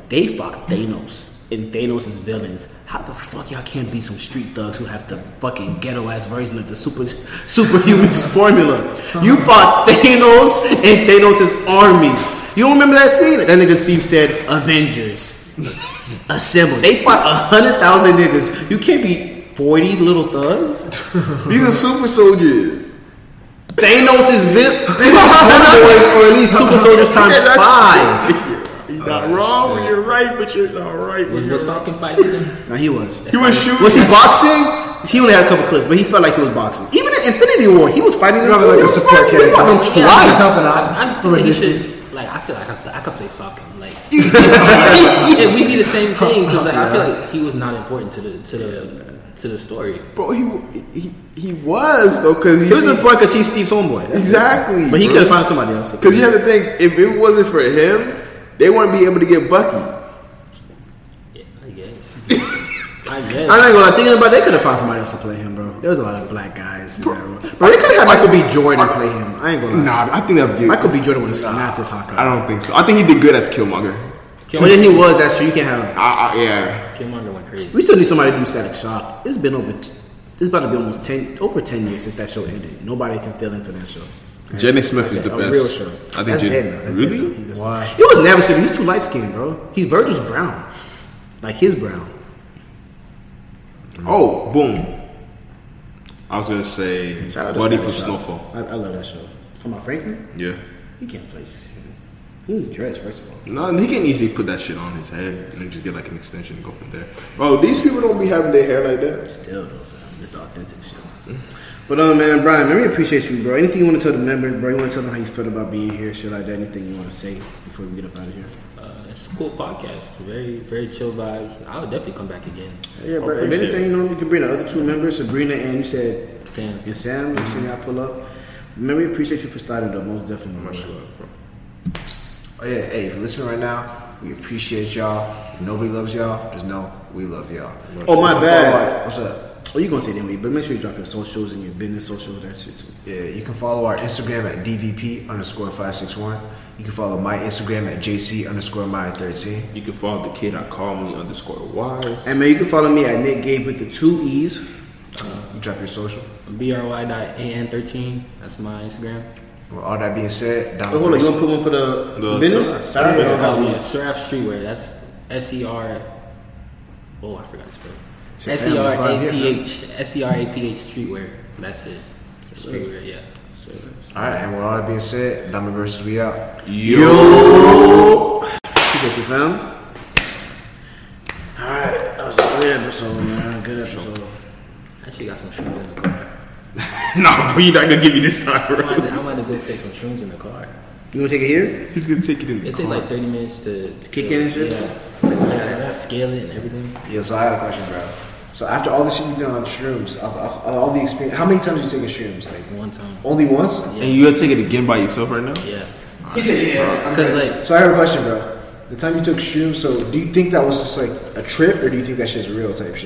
They fought Thanos and Thanos' villains. How the fuck y'all can't be some street thugs who have the fucking ghetto ass version of the super superhuman formula? You fought Thanos and Thanos' armies. You don't remember that scene? That nigga Steve said, Avengers. Assemble. They fought a hundred thousand niggas. You can't beat 40 little thugs. These are super soldiers. Thanos is vi- Thanos is homeboys, or at least super soldiers times five. You're not wrong when you're right, but you're not right. Was, when was you're Falcon fighting them? No, he was. He was shooting. Was he boxing? He only had a couple clips, but he felt like he was boxing. Even in Infinity War, he was fighting them like a support He fought them character. twice. helping out I, I from feel a like distance. Like I feel like I could, I could play Falcon. Like yeah, we be the same thing because like, I feel like he was not important to the to the to the story. Bro, he he he was though, cause He was important because he's Steve's homeboy. That's it. exactly. But he bro. could have found somebody else. Because you have to think, if it wasn't for him, they wouldn't be able to get Bucky. Yeah, I guess. I guess. I'm not gonna lie, thinking about it, they could have found somebody else to play him, bro. There was a lot of black guys in that role. Bro, they could have had Michael B. Jordan play him. I ain't gonna lie. Nah, I think that'd be. Michael B. Jordan would have snapped his Hawkeye. I don't think so. I think he did good as Killmonger. Well, then he was. That's true. You can't have. I, I, yeah. Killmonger went crazy. We still need somebody to do Static Shock. It's been over. T- it's about to be almost ten, over ten years since that show ended. Nobody can fill in for that show. Jenny Smith is the a best. real show. I think That's Jenny- dead now. That's Really? dead now. He just- Why? He was never seen. He's too light skinned, bro. He Virgil's brown, like his brown. Oh, boom. I was gonna say Shout out to Buddy Static from Shock. Snowfall. I, I love that show. Talking about Franklin, Yeah. he can't play. shit. He needs dreads first of all. No, he can easily put that shit on his head and then just get like an extension and go from there. Bro, these people don't be having their hair like that. Still though, fam, it's the authentic shit. But um, man, Brian, man, we appreciate you, bro. Anything you want to tell the members, bro? You want to tell them how you feel about being here, shit like that? Anything you want to say before we get up out of here? Uh, it's a cool podcast. Very very chill vibes. I would definitely come back again. Yeah, bro. If appreciate anything, you know, you can bring the other two members, Sabrina and you said Sam. and Sam. You see y'all pull up. Man, we appreciate you for starting though, most definitely. Much bro. love, bro. Oh yeah, hey, if you're listening right now, we appreciate y'all. If nobody loves y'all, just know we love y'all. Oh my bad. What's up? Oh, you gonna say them, but make sure you drop your socials and your business socials, that shit too. Yeah, you can follow our Instagram at DVP underscore 561. You can follow my Instagram at JC underscore my 13. You can follow the kid I call me underscore wise. And man, you can follow me at Nick Gabe with the two E's. Uh, you drop your social. bry.an13. That's my Instagram. With all that being said, down Oh, hold on, you wanna put one for the, The business? Sarah. Sorry, I got Oh one. yeah, Seraph Streetwear. That's S E R. Oh, I forgot to spell. Say S E R family A five P here, H S E R A P H Streetwear. That's it. Streetwear, yeah. All right, and with all that being said, Diamond versus we out. Yo. Appreciate you, fam. Alright, that was a good episode, man. Good episode. I actually got some shrooms in the car. nah, bro, you're not gonna give me this time, I bro. might, I might have to go take some shrooms in the car. You wanna take it here? He's gonna take it in It takes like 30 minutes to Kick to- in and shit? Yeah. Like, I gotta scale it and everything. Yeah, so I had a question, bro. So after all the shit you've done on shrooms, after, after all the experience, how many times have you taken shrooms? Like One time. only once? And you gonna take it again by yourself right now? Yeah. He said, yeah. Because like So I have a question, bro. The time you took shrooms, so do you think that was just like a trip, or do you think that shit's real type shit?